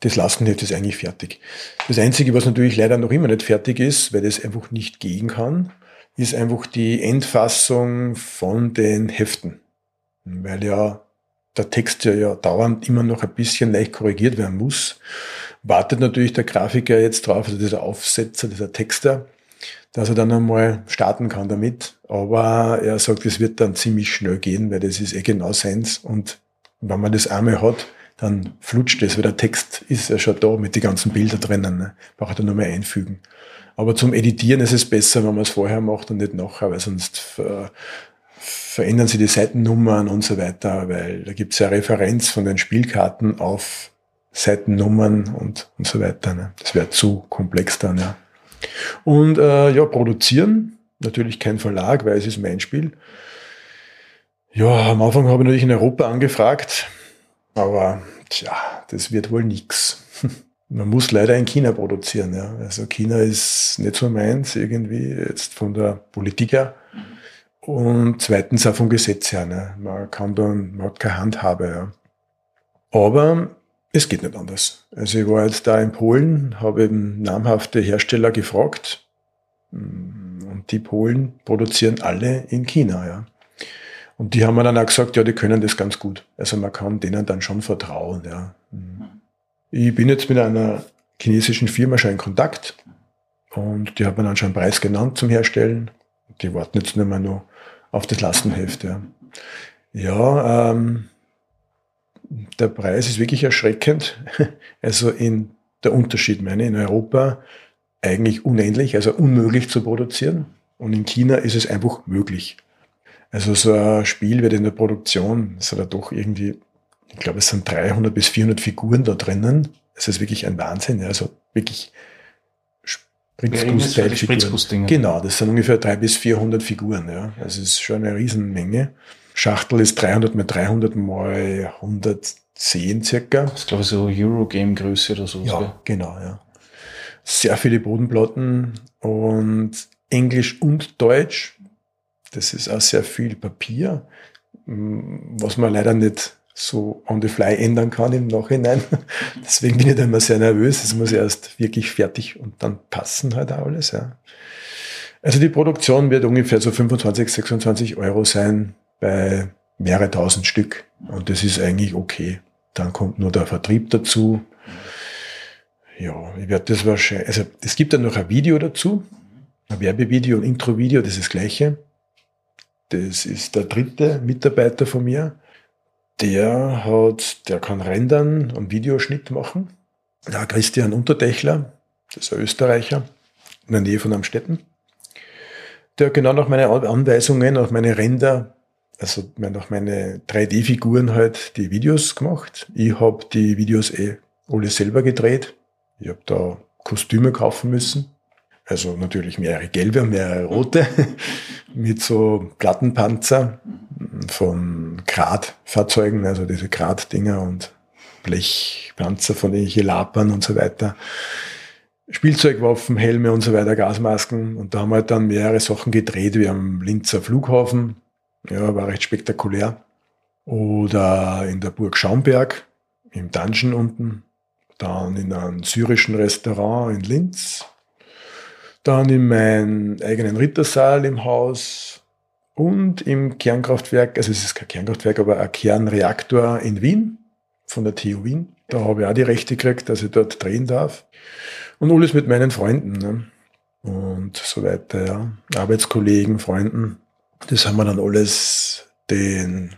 Speaker 4: Das Lastenheft ist eigentlich fertig. Das Einzige, was natürlich leider noch immer nicht fertig ist, weil das einfach nicht gehen kann, ist einfach die Endfassung von den Heften. Weil ja der Text ja, ja dauernd immer noch ein bisschen leicht korrigiert werden muss. Wartet natürlich der Grafiker jetzt drauf, also dieser Aufsetzer, dieser Texter, dass er dann einmal starten kann damit. Aber er sagt, es wird dann ziemlich schnell gehen, weil das ist eh genau seins. Und wenn man das einmal hat, dann flutscht es, weil der Text ist ja schon da mit den ganzen Bildern drinnen. Ne? Braucht er nur mehr einfügen. Aber zum Editieren ist es besser, wenn man es vorher macht und nicht nachher, weil sonst äh, verändern sie die Seitennummern und so weiter, weil da gibt es ja Referenz von den Spielkarten auf Seitennummern und, und so weiter. Ne? Das wäre zu komplex dann, ja. Und äh, ja, produzieren, natürlich kein Verlag, weil es ist mein Spiel. Ja, am Anfang habe ich natürlich in Europa angefragt, aber tja, das wird wohl nix. Man muss leider in China produzieren. Ja. Also China ist nicht so meins irgendwie jetzt von der Politik her. Und zweitens auch vom Gesetz her. Ne. Man kann dann, man hat keine Handhabe. Ja. Aber es geht nicht anders. Also ich war jetzt da in Polen, habe eben namhafte Hersteller gefragt und die Polen produzieren alle in China, ja. Und die haben mir dann auch gesagt, ja, die können das ganz gut. Also man kann denen dann schon vertrauen, ja. Ich bin jetzt mit einer chinesischen Firma schon in Kontakt und die hat mir dann schon einen Preis genannt zum Herstellen. Die warten jetzt nicht mehr nur auf das Lastenheft, ja. Ja, ähm, der Preis ist wirklich erschreckend. Also in der Unterschied meine, in Europa eigentlich unendlich, also unmöglich zu produzieren. Und in China ist es einfach möglich. Also so ein Spiel wird in der Produktion, es hat ja doch irgendwie, ich glaube, es sind 300 bis 400 Figuren da drinnen. Es ist wirklich ein Wahnsinn. Also wirklich
Speaker 3: Spritzguss-Figuren.
Speaker 4: Genau, das sind ungefähr 300 bis 400 Figuren. Ja. Also es ist schon eine Riesenmenge. Schachtel ist 300 mal 300 mal 110 circa.
Speaker 3: Das ist, glaube ich, so Eurogame-Größe oder so.
Speaker 4: Ja, genau, ja. Sehr viele Bodenplatten und Englisch und Deutsch. Das ist auch sehr viel Papier, was man leider nicht so on the fly ändern kann im Nachhinein. Deswegen bin ich da immer sehr nervös. Es muss erst wirklich fertig und dann passen halt auch alles, ja. Also die Produktion wird ungefähr so 25, 26 Euro sein bei mehrere tausend Stück. Und das ist eigentlich okay. Dann kommt nur der Vertrieb dazu. Ja, ich werde das wahrscheinlich, also es gibt dann noch ein Video dazu, ein Werbevideo, ein Introvideo, das ist das gleiche. Das ist der dritte Mitarbeiter von mir. Der hat, der kann rendern und Videoschnitt machen. Ja, Christian Untertechler, das ist ein Österreicher, in der Nähe von Amstetten. Der hat genau nach meinen Anweisungen, nach meine Ränder also nach meine 3D-Figuren halt die Videos gemacht. Ich habe die Videos eh alle selber gedreht. Ich habe da Kostüme kaufen müssen. Also natürlich mehrere gelbe und mehrere rote mit so Plattenpanzer von Gradfahrzeugen, also diese Graddinger und Blechpanzer von den Lapern und so weiter. Spielzeugwaffen, Helme und so weiter, Gasmasken. Und da haben wir halt dann mehrere Sachen gedreht. Wir haben Linzer Flughafen ja, war recht spektakulär. Oder in der Burg Schaumberg, im Dungeon unten. Dann in einem syrischen Restaurant in Linz. Dann in meinem eigenen Rittersaal im Haus. Und im Kernkraftwerk, also es ist kein Kernkraftwerk, aber ein Kernreaktor in Wien, von der TU Wien. Da habe ich auch die Rechte gekriegt, dass ich dort drehen darf. Und alles mit meinen Freunden. Ne? Und so weiter, ja. Arbeitskollegen, Freunden. Das haben wir dann alles den,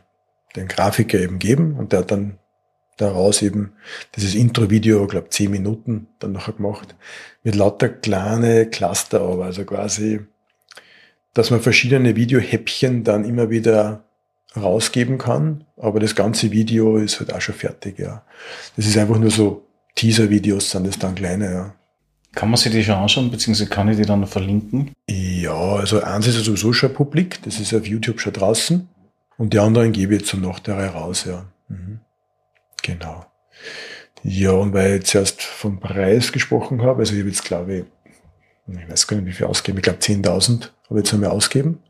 Speaker 4: den Grafiker eben geben und der hat dann daraus eben dieses Intro-Video, glaube zehn Minuten dann nachher gemacht, mit lauter kleine Cluster aber, also quasi, dass man verschiedene Videohäppchen dann immer wieder rausgeben kann, aber das ganze Video ist halt auch schon fertig, ja. Das ist einfach nur so Teaser-Videos, sind das dann kleine, ja.
Speaker 3: Kann man sich die schon anschauen, beziehungsweise kann ich die dann verlinken?
Speaker 4: Ja, also eins ist ja sowieso schon publik, das ist auf YouTube schon draußen. Und die anderen gebe ich jetzt so noch der raus, ja. Mhm. Genau. Ja, und weil ich zuerst vom Preis gesprochen habe, also ich habe jetzt glaube ich, ich weiß gar nicht, wie viel ausgeben, ich glaube 10.000 habe ich jetzt einmal ausgeben.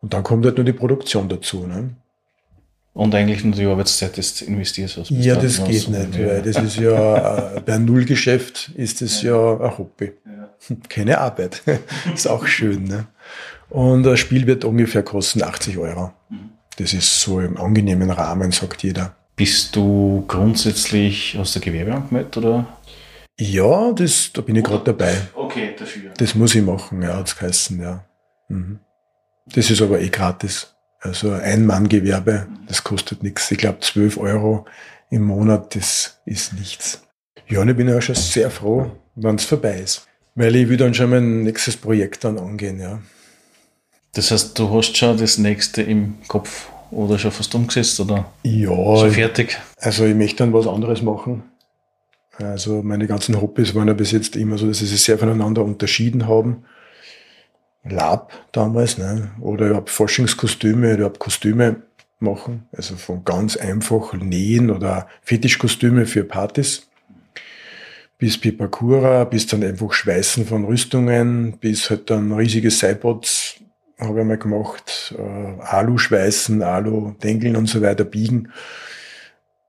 Speaker 4: Und dann kommt halt nur die Produktion dazu. Ne?
Speaker 3: Und eigentlich nur die Arbeitszeit des investierst
Speaker 4: was Ja, das geht nicht, ja. weil das ist ja, äh, bei Nullgeschäft ist das ja, ja ein Hobby. Ja. Keine Arbeit. ist auch schön. Ne? Und das Spiel wird ungefähr kosten 80 Euro. Mhm. Das ist so im angenehmen Rahmen, sagt jeder.
Speaker 3: Bist du grundsätzlich aus der Gewerbe angemeldet, oder?
Speaker 4: Ja, das, da bin ich gerade dabei.
Speaker 3: Okay, dafür.
Speaker 4: Das muss ich machen, ja, das heißen, ja. Mhm. Das ist aber eh gratis. Also ein Mann-Gewerbe, das kostet nichts. Ich glaube 12 Euro im Monat, das ist nichts. Ja, und ich bin ja schon sehr froh, wenn es vorbei ist. Weil ich will dann schon mein nächstes Projekt dann angehen, ja.
Speaker 3: Das heißt, du hast schon das nächste im Kopf oder schon fast umgesetzt oder
Speaker 4: ja,
Speaker 3: schon fertig?
Speaker 4: Also ich möchte dann was anderes machen. Also meine ganzen Hobbys waren ja bis jetzt immer so, dass sie sich sehr voneinander unterschieden haben. Lab damals, ne? oder überhaupt Forschungskostüme, überhaupt Kostüme machen, also von ganz einfach Nähen oder Fetischkostüme für Partys bis Pipakura, bis dann einfach Schweißen von Rüstungen, bis halt dann riesige Cybots habe ich mal gemacht, äh, Alu-Schweißen, Alu-Dengeln und so weiter biegen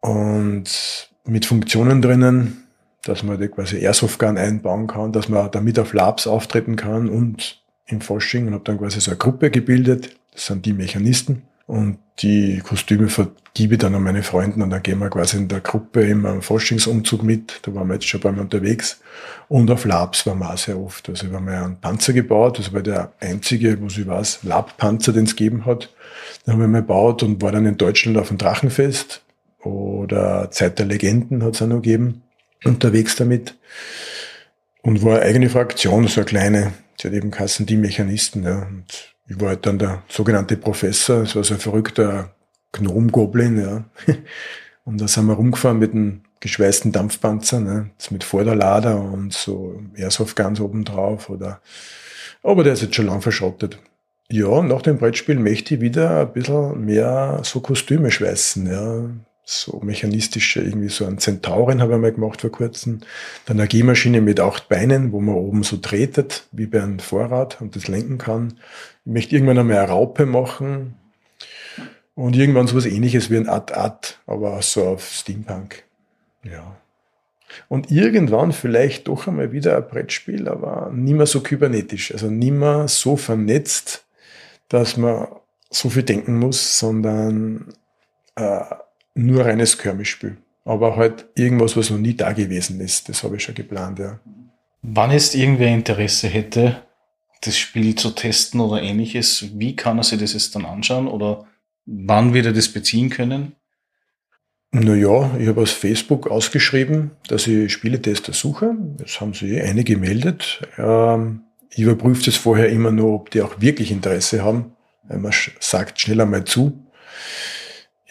Speaker 4: und mit Funktionen drinnen, dass man da quasi Airsoft-Gun einbauen kann, dass man damit auf Labs auftreten kann und im Forschung und habe dann quasi so eine Gruppe gebildet. Das sind die Mechanisten. Und die Kostüme vergebe ich dann an meine Freunde und dann gehen wir quasi in der Gruppe immer im Forschungsumzug mit. Da waren wir jetzt schon beim unterwegs. Und auf Labs waren wir auch sehr oft. Also wir haben ja einen Panzer gebaut. Das war der einzige, wo ich weiß, Lab-Panzer, den es gegeben hat. Den haben wir mal gebaut und war dann in Deutschland auf dem Drachenfest. Oder Zeit der Legenden hat es auch noch gegeben. Unterwegs damit. Und war eine eigene Fraktion, so eine kleine. Sie hat eben geheißen, die Mechanisten. Ja. Und ich war halt dann der sogenannte Professor. Es war so ein verrückter Gnom-Goblin. Ja. Und da sind wir rumgefahren mit einem geschweißten Dampfpanzer, ne? Mit Vorderlader und so Airsoft ganz oben drauf. Oder, aber der ist jetzt schon lang verschrottet. Ja, nach dem Brettspiel möchte ich wieder ein bisschen mehr so Kostüme schweißen, ja so mechanistische, irgendwie so ein Zentauren habe ich mal gemacht vor kurzem. Dann eine Gehmaschine mit acht Beinen, wo man oben so tretet, wie bei einem Vorrad und das lenken kann. Ich möchte irgendwann einmal eine Raupe machen und irgendwann so was ähnliches wie ein Art-Art, aber so auf Steampunk. Ja. Und irgendwann vielleicht doch einmal wieder ein Brettspiel, aber nicht mehr so kybernetisch, also nicht mehr so vernetzt, dass man so viel denken muss, sondern äh, nur reines Körmischspiel. Aber halt irgendwas, was noch nie da gewesen ist. Das habe ich schon geplant, ja.
Speaker 3: Wann jetzt irgendwer Interesse hätte, das Spiel zu testen oder ähnliches, wie kann er sich das jetzt dann anschauen oder wann wird er das beziehen können?
Speaker 4: Naja, ich habe aus Facebook ausgeschrieben, dass ich Spieletester suche. Das haben sie einige gemeldet. Ähm, ich überprüfe das vorher immer nur, ob die auch wirklich Interesse haben. Man sagt schnell einmal zu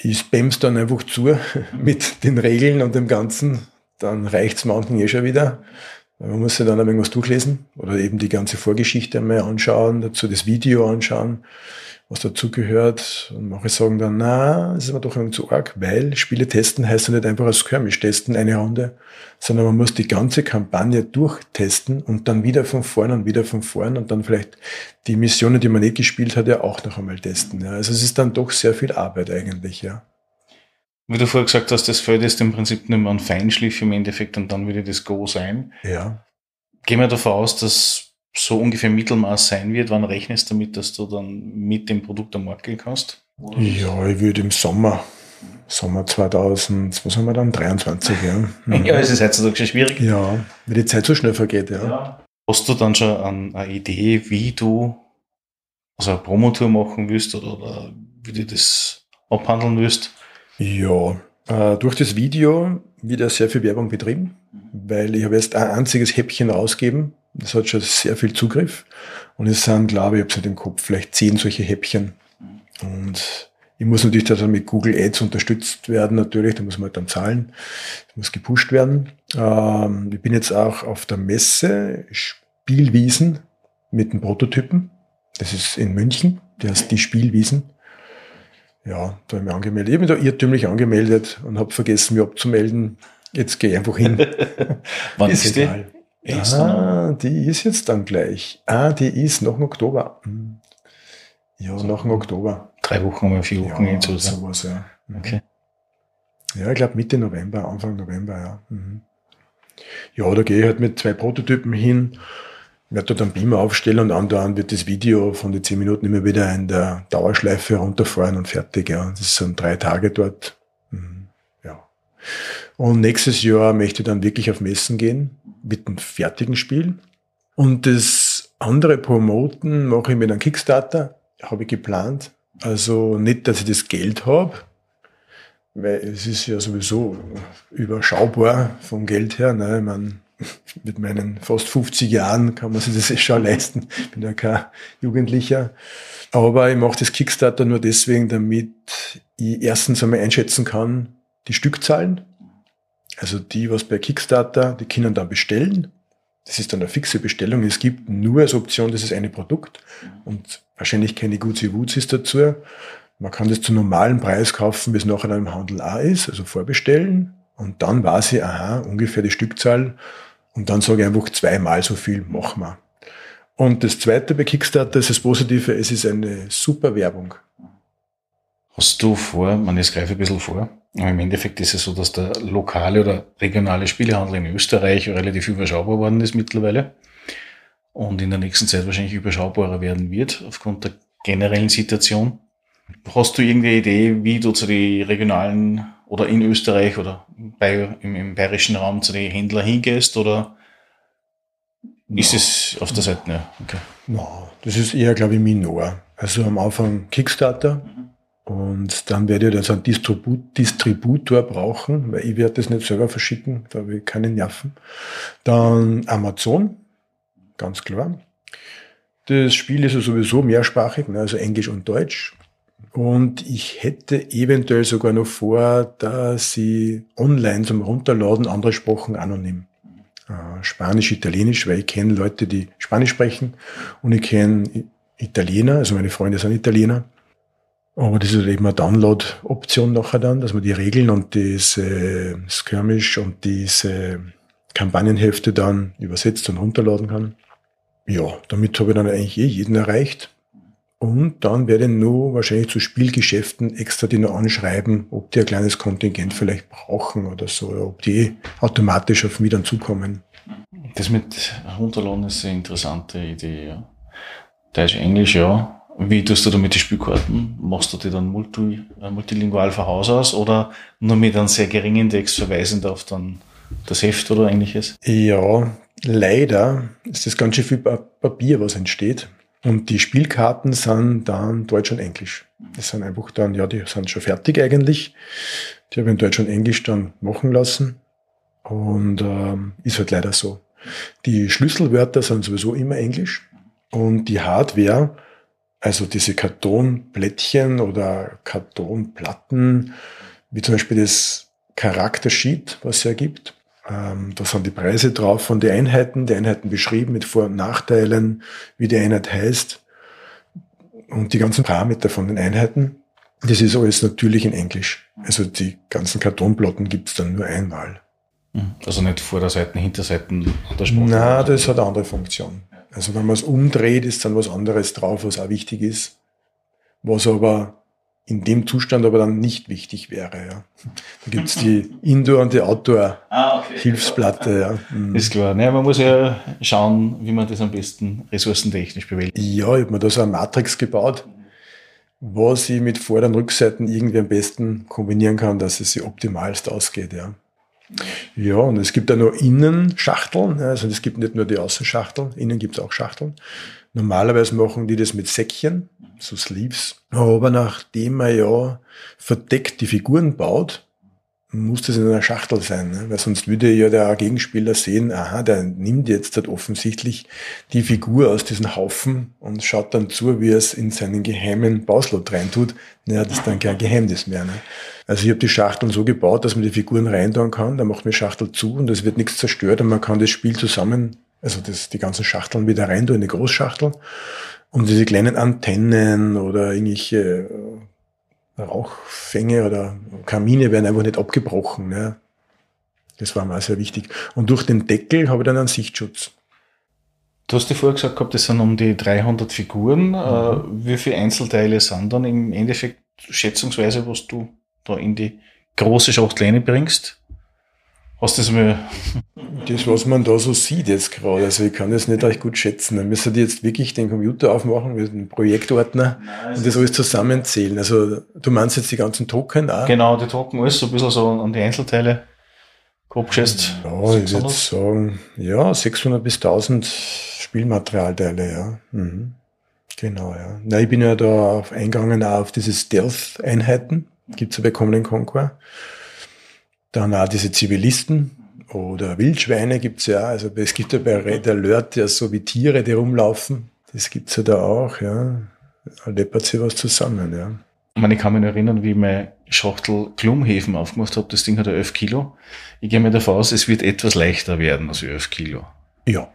Speaker 4: ich spam's dann einfach zu mit den Regeln und dem Ganzen, dann reicht's manchen eh schon wieder. Man muss sich dann irgendwas durchlesen oder eben die ganze Vorgeschichte einmal anschauen, dazu das Video anschauen, was dazugehört. Und manche sagen dann, na, das ist mir doch irgendwie zu arg, weil Spiele testen heißt ja nicht einfach als Skirmish testen, eine Runde, sondern man muss die ganze Kampagne durchtesten und dann wieder von vorn und wieder von vorn und dann vielleicht die Missionen, die man nicht gespielt hat, ja auch noch einmal testen. Ja. Also es ist dann doch sehr viel Arbeit eigentlich, ja.
Speaker 3: Wie du vorher gesagt hast, das Feld ist im Prinzip nicht mehr ein Feinschliff im Endeffekt und dann würde das Go sein.
Speaker 4: Ja.
Speaker 3: Gehen wir davon aus, dass so ungefähr Mittelmaß sein wird. Wann rechnest du damit, dass du dann mit dem Produkt am Markt gehen kannst?
Speaker 4: Ja, ich würde im Sommer, Sommer 2000, was haben wir dann? 23, ja.
Speaker 3: Mhm. Ja, es ist heutzutage schon schwierig.
Speaker 4: Ja, weil die Zeit so schnell vergeht, ja. ja.
Speaker 3: Hast du dann schon eine Idee, wie du also eine Promotour machen willst oder, oder wie du das abhandeln willst?
Speaker 4: Ja, Äh, durch das Video wird ja sehr viel Werbung betrieben, weil ich habe jetzt ein einziges Häppchen rausgeben. Das hat schon sehr viel Zugriff. Und es sind, glaube ich, ich habe es nicht im Kopf, vielleicht zehn solche Häppchen. Und ich muss natürlich dann mit Google Ads unterstützt werden, natürlich, da muss man halt dann zahlen, das muss gepusht werden. Ähm, ich bin jetzt auch auf der Messe Spielwiesen mit den Prototypen. Das ist in München, der heißt die Spielwiesen. Ja, da habe ich mich angemeldet. Ich habe mich da irrtümlich angemeldet und habe vergessen, mich abzumelden. Jetzt gehe ich einfach hin.
Speaker 3: Wann ist, ist die?
Speaker 4: Ah, die ist jetzt dann gleich. Ah, die ist noch im Oktober. Hm. Ja, also nach dem Oktober.
Speaker 3: Drei Wochen oder vier Wochen
Speaker 4: ja, so. sowas, ja.
Speaker 3: Mhm. Okay.
Speaker 4: Ja, ich glaube Mitte November, Anfang November, ja. Mhm. Ja, da gehe ich halt mit zwei Prototypen hin werde dort einen Beamer aufstellen und andauernd wird das Video von den zehn Minuten immer wieder in der Dauerschleife runterfahren und fertig. Ja. Das sind drei Tage dort. Mhm. Ja. Und nächstes Jahr möchte ich dann wirklich auf Messen gehen mit einem fertigen Spiel. Und das andere Promoten mache ich mit einem Kickstarter, habe ich geplant. Also nicht, dass ich das Geld habe, weil es ist ja sowieso überschaubar vom Geld her. Ne? Ich meine, mit meinen fast 50 Jahren kann man sich das schon leisten. Ich bin ja kein Jugendlicher. Aber ich mache das Kickstarter nur deswegen, damit ich erstens einmal einschätzen kann, die Stückzahlen. Also die, was bei Kickstarter, die können dann bestellen. Das ist dann eine fixe Bestellung. Es gibt nur als Option dieses eine Produkt und wahrscheinlich keine Gutsi Wuzis dazu. Man kann das zu normalen Preis kaufen, wie es nachher im Handel auch ist, also vorbestellen. Und dann weiß ich, aha, ungefähr die Stückzahl. Und dann sage ich einfach zweimal so viel, machen wir. Und das zweite bei Kickstarter ist das Positive, es ist eine super Werbung.
Speaker 3: Hast du vor, man jetzt greife ein bisschen vor, aber im Endeffekt ist es so, dass der lokale oder regionale Spielehandel in Österreich relativ überschaubar worden ist mittlerweile und in der nächsten Zeit wahrscheinlich überschaubarer werden wird aufgrund der generellen Situation. Hast du irgendeine Idee, wie du zu den regionalen oder in Österreich oder bei, im, im bayerischen Raum zu den Händlern hingehst oder ist es auf der Seite? Ja,
Speaker 4: okay. No, das ist eher, glaube ich, minor. Also am Anfang Kickstarter mhm. und dann werde ich also einen Distribut Distributor brauchen, weil ich werde das nicht selber verschicken, da habe ich keine Nerven. Dann Amazon, ganz klar. Das Spiel ist ja sowieso mehrsprachig, ne, also Englisch und Deutsch. Und ich hätte eventuell sogar noch vor, dass ich online zum Runterladen andere Sprachen anonym. Äh, Spanisch, Italienisch, weil ich kenne Leute, die Spanisch sprechen und ich kenne Italiener, also meine Freunde sind Italiener. Aber das ist eben eine Download-Option nachher dann, dass man die Regeln und diese Skirmish und diese Kampagnenhefte dann übersetzt und runterladen kann. Ja, damit habe ich dann eigentlich eh jeden erreicht. Und dann werde ich nur wahrscheinlich zu Spielgeschäften extra die noch anschreiben, ob die ein kleines Kontingent vielleicht brauchen oder so, oder ob die automatisch auf mich dann zukommen.
Speaker 3: Das mit Runterladen ist eine interessante Idee, ja. Deutsch, Englisch, ja. Wie tust du da mit den Spielkarten? Machst du die dann multi, äh, multilingual von Haus aus oder nur mit einem sehr geringen Text verweisend auf dann das Heft oder ähnliches?
Speaker 4: Ja, leider ist das ganz schön viel Papier, was entsteht. Und die Spielkarten sind dann Deutsch und Englisch. Das sind einfach dann, ja, die sind schon fertig eigentlich. Die habe ich in Deutsch und Englisch dann machen lassen. Und ähm, ist halt leider so. Die Schlüsselwörter sind sowieso immer Englisch. Und die Hardware, also diese Kartonblättchen oder Kartonplatten, wie zum Beispiel das Charaktersheet, was es ja gibt, da sind die Preise drauf von den Einheiten, die Einheiten beschrieben mit Vor- und Nachteilen, wie die Einheit heißt und die ganzen Parameter von den Einheiten. Das ist alles natürlich in Englisch. Also die ganzen Kartonplatten gibt's dann nur einmal.
Speaker 3: Mhm. Also nicht Vorderseiten, Hinterseiten
Speaker 4: der Sprache? Nein, das hat eine andere Funktion. Also wenn man es umdreht, ist dann was anderes drauf, was auch wichtig ist. Was aber in dem Zustand aber dann nicht wichtig wäre. Ja. Da gibt's die Indoor- und die Outdoor-Hilfsplatte. Ah, okay.
Speaker 3: ja. Mhm. Ist klar. Naja, man muss ja schauen, wie man das am besten ressourcentechnisch bewältigt.
Speaker 4: Ja, ich habe mir da so eine Matrix gebaut, was ich mit Vorder- und Rückseiten irgendwie am besten kombinieren kann, dass es sich optimalst ausgeht. Ja. Ja, und es gibt da noch Innenschachteln. Also es gibt nicht nur die Außenschachteln, innen gibt es auch Schachteln. Normalerweise machen die das mit Säckchen, so Sleeves. Aber nachdem man ja verdeckt die Figuren baut, muss das in einer Schachtel sein, ne? weil sonst würde ja der Gegenspieler sehen, aha, der nimmt jetzt halt offensichtlich die Figur aus diesem Haufen und schaut dann zu, wie er es in seinen geheimen Bauslot reintut. Naja, das ist dann kein Geheimnis mehr. Ne? Also ich habe die Schachteln so gebaut, dass man die Figuren reintun kann, dann macht man die Schachtel zu und es wird nichts zerstört und man kann das Spiel zusammen, also das, die ganzen Schachteln wieder rein tun in die Großschachtel und diese kleinen Antennen oder irgendwelche Rauchfänge oder Kamine werden einfach nicht abgebrochen. Ne? Das war mir sehr wichtig. Und durch den Deckel habe ich dann einen Sichtschutz.
Speaker 3: Du hast dir vorher gesagt gehabt, das sind um die 300 Figuren. Äh, mhm. wie viele Einzelteile sind dann im Endeffekt schätzungsweise, was du da in die große Schachtel bringst? Hast du das mal?
Speaker 4: Das, was man da so sieht jetzt gerade, also ich kann das nicht recht gut schätzen. Dann müsste jetzt wirklich den Computer aufmachen mit einem Projektordner Nein, und das alles zusammenzählen. Also du meinst jetzt die ganzen Token auch?
Speaker 3: Genau, die Token, alles so ein bisschen so an die Einzelteile. Grob geschätzt.
Speaker 4: Ja, ich würde sagen, ja, 600 bis 1000 Spielmaterialteile, ja. Mhm. Genau, ja. Na, ich bin ja da eingegangen auch auf diese Stealth-Einheiten. Gibt's ja bei Common Conquer. Dann auch diese Zivilisten oder Wildschweine gibt's ja. Also es gibt ja bei Red Alert ja so wie Tiere, die rumlaufen. Das gibt's ja da auch, ja. Da läppert sich was zusammen, ja.
Speaker 3: Ich, meine, ich kann mich erinnern, wie ich meine Schachtel Klumhäfen aufgemacht habe. Das Ding hat ja 11 Kilo. Ich gehe mir davon aus, es wird etwas leichter werden als 11 Kilo.
Speaker 4: Ja.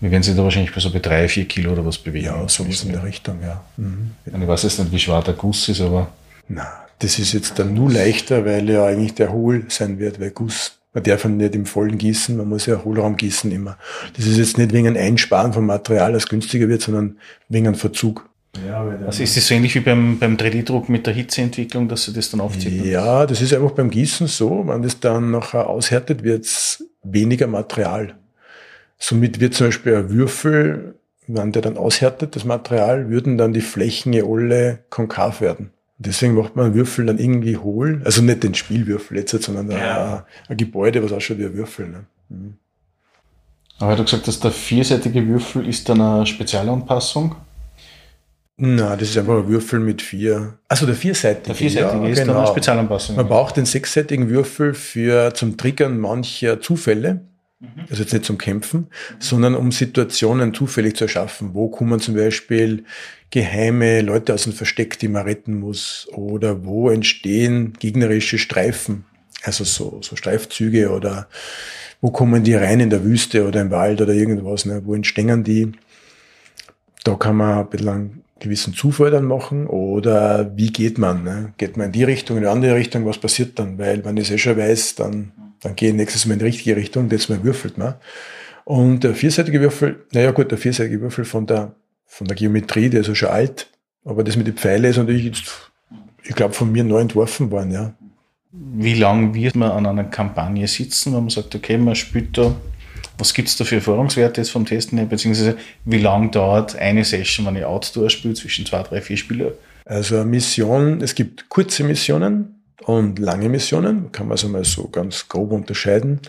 Speaker 3: Wir werden sich da wahrscheinlich bei so bei 3, 4 Kilo oder was bewegen.
Speaker 4: Ja, sowas in der Richtung, ja. Mhm.
Speaker 3: Ich weiß jetzt nicht, wie schwer der Guss ist, aber...
Speaker 4: Na, das ist jetzt dann nur leichter, weil ja eigentlich der Hohl sein wird, weil Guss, man darf ihn nicht im vollen gießen, man muss ja Hohlraum gießen immer. Das ist jetzt nicht wegen ein Einsparen von Material, das günstiger wird, sondern wegen einem Verzug.
Speaker 3: Ja, also ist das so ähnlich wie beim, beim 3D-Druck mit der Hitzeentwicklung, dass sie das dann aufzieht?
Speaker 4: Ja, das ist einfach beim Gießen so, wenn das dann nachher aushärtet, wird es weniger Material. Somit wird zum Beispiel ein Würfel, wenn der dann aushärtet, das Material, würden dann die Flächen ja alle konkav werden. Deswegen macht man Würfel dann irgendwie hohl. Also nicht den Spielwürfel jetzt, sondern ja. ein, ein, Gebäude, was ausschaut wie ein Würfel. Ne? Mhm.
Speaker 3: Aber du gesagt, dass der vierseitige Würfel ist dann eine Spezialanpassung?
Speaker 4: Na, das ist einfach ein Würfel mit vier. Also der vierseitige.
Speaker 3: Der vierseitige ja, ist genau. dann eine Spezialanpassung.
Speaker 4: Man braucht den sechsseitigen Würfel für zum Triggern mancher Zufälle. Mhm. Also jetzt nicht zum Kämpfen, sondern um Situationen zufällig zu erschaffen. Wo kommen zum Beispiel geheime Leute aus dem Versteck, die man retten muss? Oder wo entstehen gegnerische Streifen? Also so, so Streifzüge oder wo kommen die rein in der Wüste oder im Wald oder irgendwas? Ne? Wo entstehen die? Da kann man ein bisschen einen gewissen Zufall dann machen oder wie geht man? Ne? Geht man in die Richtung, in die andere Richtung? Was passiert dann? Weil wenn ich es eh schon weiß, dann, dann gehe ich nächstes Mal in die richtige Richtung, das Mal würfelt man. Und der vierseitige Würfel, naja gut, der vierseitige Würfel von der von der Geometrie, der ist ja schon alt, aber das mit den Pfeilen ist natürlich jetzt, ich glaube, von mir neu entworfen worden, ja.
Speaker 3: Wie lange wird man an einer Kampagne sitzen, wenn man sagt, okay, man spielt da, was gibt es da für Erfahrungswerte jetzt vom Testen her, beziehungsweise wie lange dauert eine Session, wenn ich Outdoor spiele, zwischen zwei, drei, vier Spieler?
Speaker 4: Also eine Mission, es gibt kurze Missionen und lange Missionen, kann man also mal so ganz grob unterscheiden.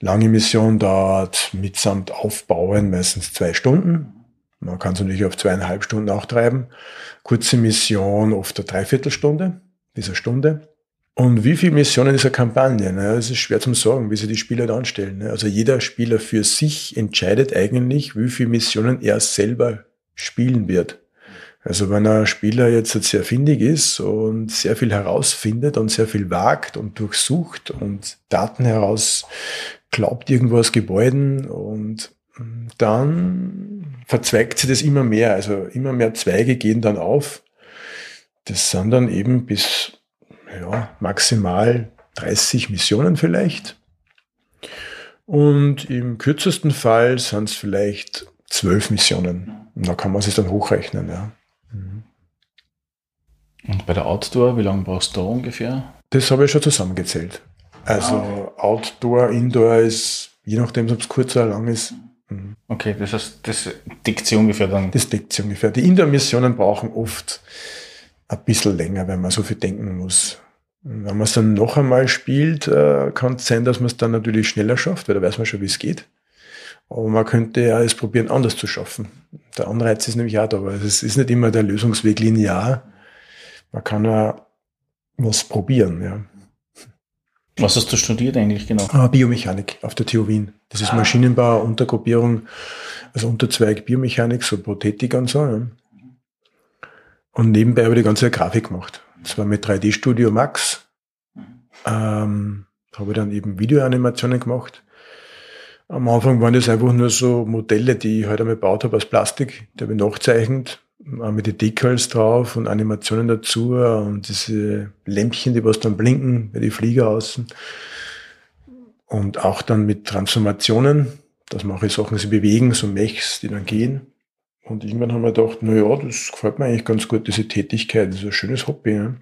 Speaker 4: Lange Mission dauert mitsamt Aufbauen meistens zwei Stunden, man kann es natürlich auf zweieinhalb Stunden auch treiben. Kurze Mission oft eine Dreiviertelstunde, dieser Stunde. Und wie viele Missionen ist eine Kampagne? Ne? Es ist schwer zu sagen, wie sich die Spieler da anstellen. Ne? Also jeder Spieler für sich entscheidet eigentlich, wie viele Missionen er selber spielen wird. Also wenn ein Spieler jetzt sehr findig ist und sehr viel herausfindet und sehr viel wagt und durchsucht und Daten heraus glaubt irgendwo aus Gebäuden und dann verzweigt sich das immer mehr. Also immer mehr Zweige gehen dann auf. Das sind dann eben bis ja, maximal 30 Missionen vielleicht. Und im kürzesten Fall sind es vielleicht zwölf Missionen. Und da kann man sich dann hochrechnen. Ja.
Speaker 3: Und bei der Outdoor, wie lange brauchst du da ungefähr?
Speaker 4: Das habe ich schon zusammengezählt. Also ah. Outdoor, Indoor ist, je nachdem, ob es kurz oder lang ist,
Speaker 3: Mhm. Okay, das heißt, das deckt sich ungefähr dann.
Speaker 4: Das deckt sich ungefähr. Die Indoor-Missionen brauchen oft ein bisschen länger, wenn man so viel denken muss. Wenn man es dann noch einmal spielt, äh, kann es sein, dass man es dann natürlich schneller schafft, weil da weiß man schon, wie es geht. Aber man könnte ja es probieren, anders zu schaffen. Der Anreiz ist nämlich auch da, weil es ist nicht immer der Lösungsweg linear. Man kann ja was probieren, ja.
Speaker 3: Was hast du studiert eigentlich genau?
Speaker 4: Ah, Biomechanik auf der TU Wien. Das ist ah. Maschinenbau, Untergruppierung, also Unterzweig Biomechanik, so Prothetik und so. Ja. Und nebenbei habe ich die ganze Grafik gemacht. Das war mit 3D-Studio Max. Ähm, habe ich dann eben Videoanimationen gemacht. Am Anfang waren das einfach nur so Modelle, die ich halt einmal gebaut habe aus Plastik. Die habe ich nachzeichnet, mit den Decals drauf und Animationen dazu und diese Lämpchen, die was dann blinken bei die Flieger außen. Und auch dann mit Transformationen, dass manche Sachen sich bewegen, so Mechs, die dann gehen. Und irgendwann haben wir gedacht, na ja, das gefällt mir eigentlich ganz gut, diese Tätigkeit, das ist ein schönes Hobby. Ja.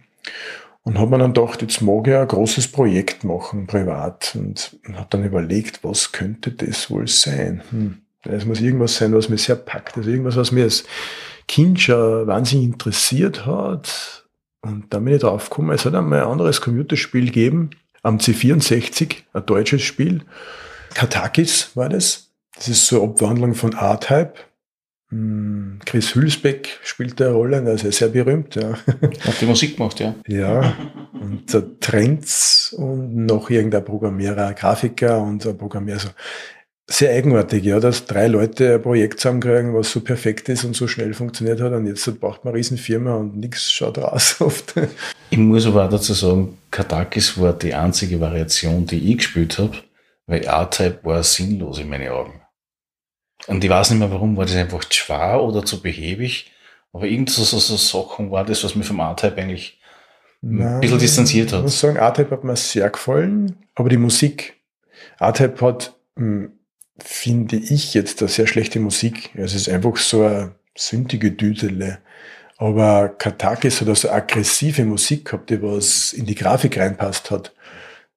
Speaker 4: Und habe mir dann gedacht, jetzt mag ich ein großes Projekt machen, privat. Und, habe dann überlegt, was könnte das wohl sein? Hm. Es muss irgendwas sein, was mir sehr packt. Also irgendwas, was mir als Kind schon wahnsinnig interessiert hat. Und dann bin ich drauf gekommen, es hat einmal ein anderes Computerspiel gegeben, am C64, ein deutsches Spiel. Katakis war das. Das ist so eine Abwandlung von R-Type. Hm, Chris Hülsbeck spielt eine Rolle, also ist sehr berühmt. Ja.
Speaker 3: Hat die Musik gemacht, ja.
Speaker 4: Ja, und der Trends und noch irgendein Programmierer, Grafiker und ein Programmierer. Sehr eigenartig, ja, dass drei Leute ein Projekt zusammenkriegen, was so perfekt ist und so schnell funktioniert hat und jetzt braucht man eine Riesenfirma und nichts schaut raus oft.
Speaker 3: Ich muss aber auch dazu sagen, Katakis war die einzige Variation, die ich gespielt habe, weil R-Type war sinnlos in meinen Augen. Und ich weiß nicht mehr warum, war das einfach zu schwer oder zu behäbig. Aber irgend so, so, so Sachen war das, was mir vom R-Type eigentlich Nein, ein bisschen distanziert hat. Ich
Speaker 4: muss sagen, R-Type hat mir sehr gefallen, aber die Musik, R-Type hat, hm, finde ich jetzt, eine sehr schlechte Musik. Es ist einfach so eine sündige Düdele. Aber Katakis hat also aggressive Musik gehabt, die was in die Grafik reinpasst hat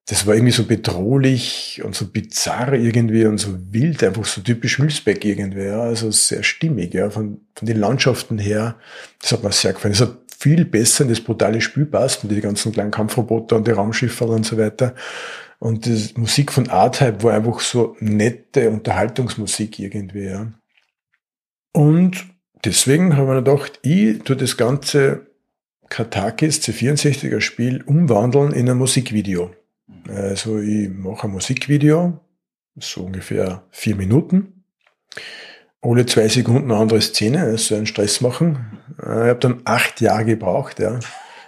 Speaker 4: das war irgendwie so bedrohlich und so bizarr irgendwie und so wild, einfach so typisch Hülsbeck irgendwie, ja, also sehr stimmig, ja, von, von den Landschaften her. Das hat mir sehr gefallen. Es hat viel besser in das brutale Spiel passt, mit den ganzen kleinen Kampfroboter und die Raumschiffe und so weiter. Und die Musik von R-Type war einfach so nette Unterhaltungsmusik irgendwie, ja. Und deswegen haben wir gedacht, ich tue das ganze Katakis C64er Spiel umwandeln in ein Musikvideo. Also ich mache ein Musikvideo, so ungefähr vier Minuten. Alle zwei Sekunden eine andere Szene, also einen Stress machen. Ich habe dann acht Jahre gebraucht, ja.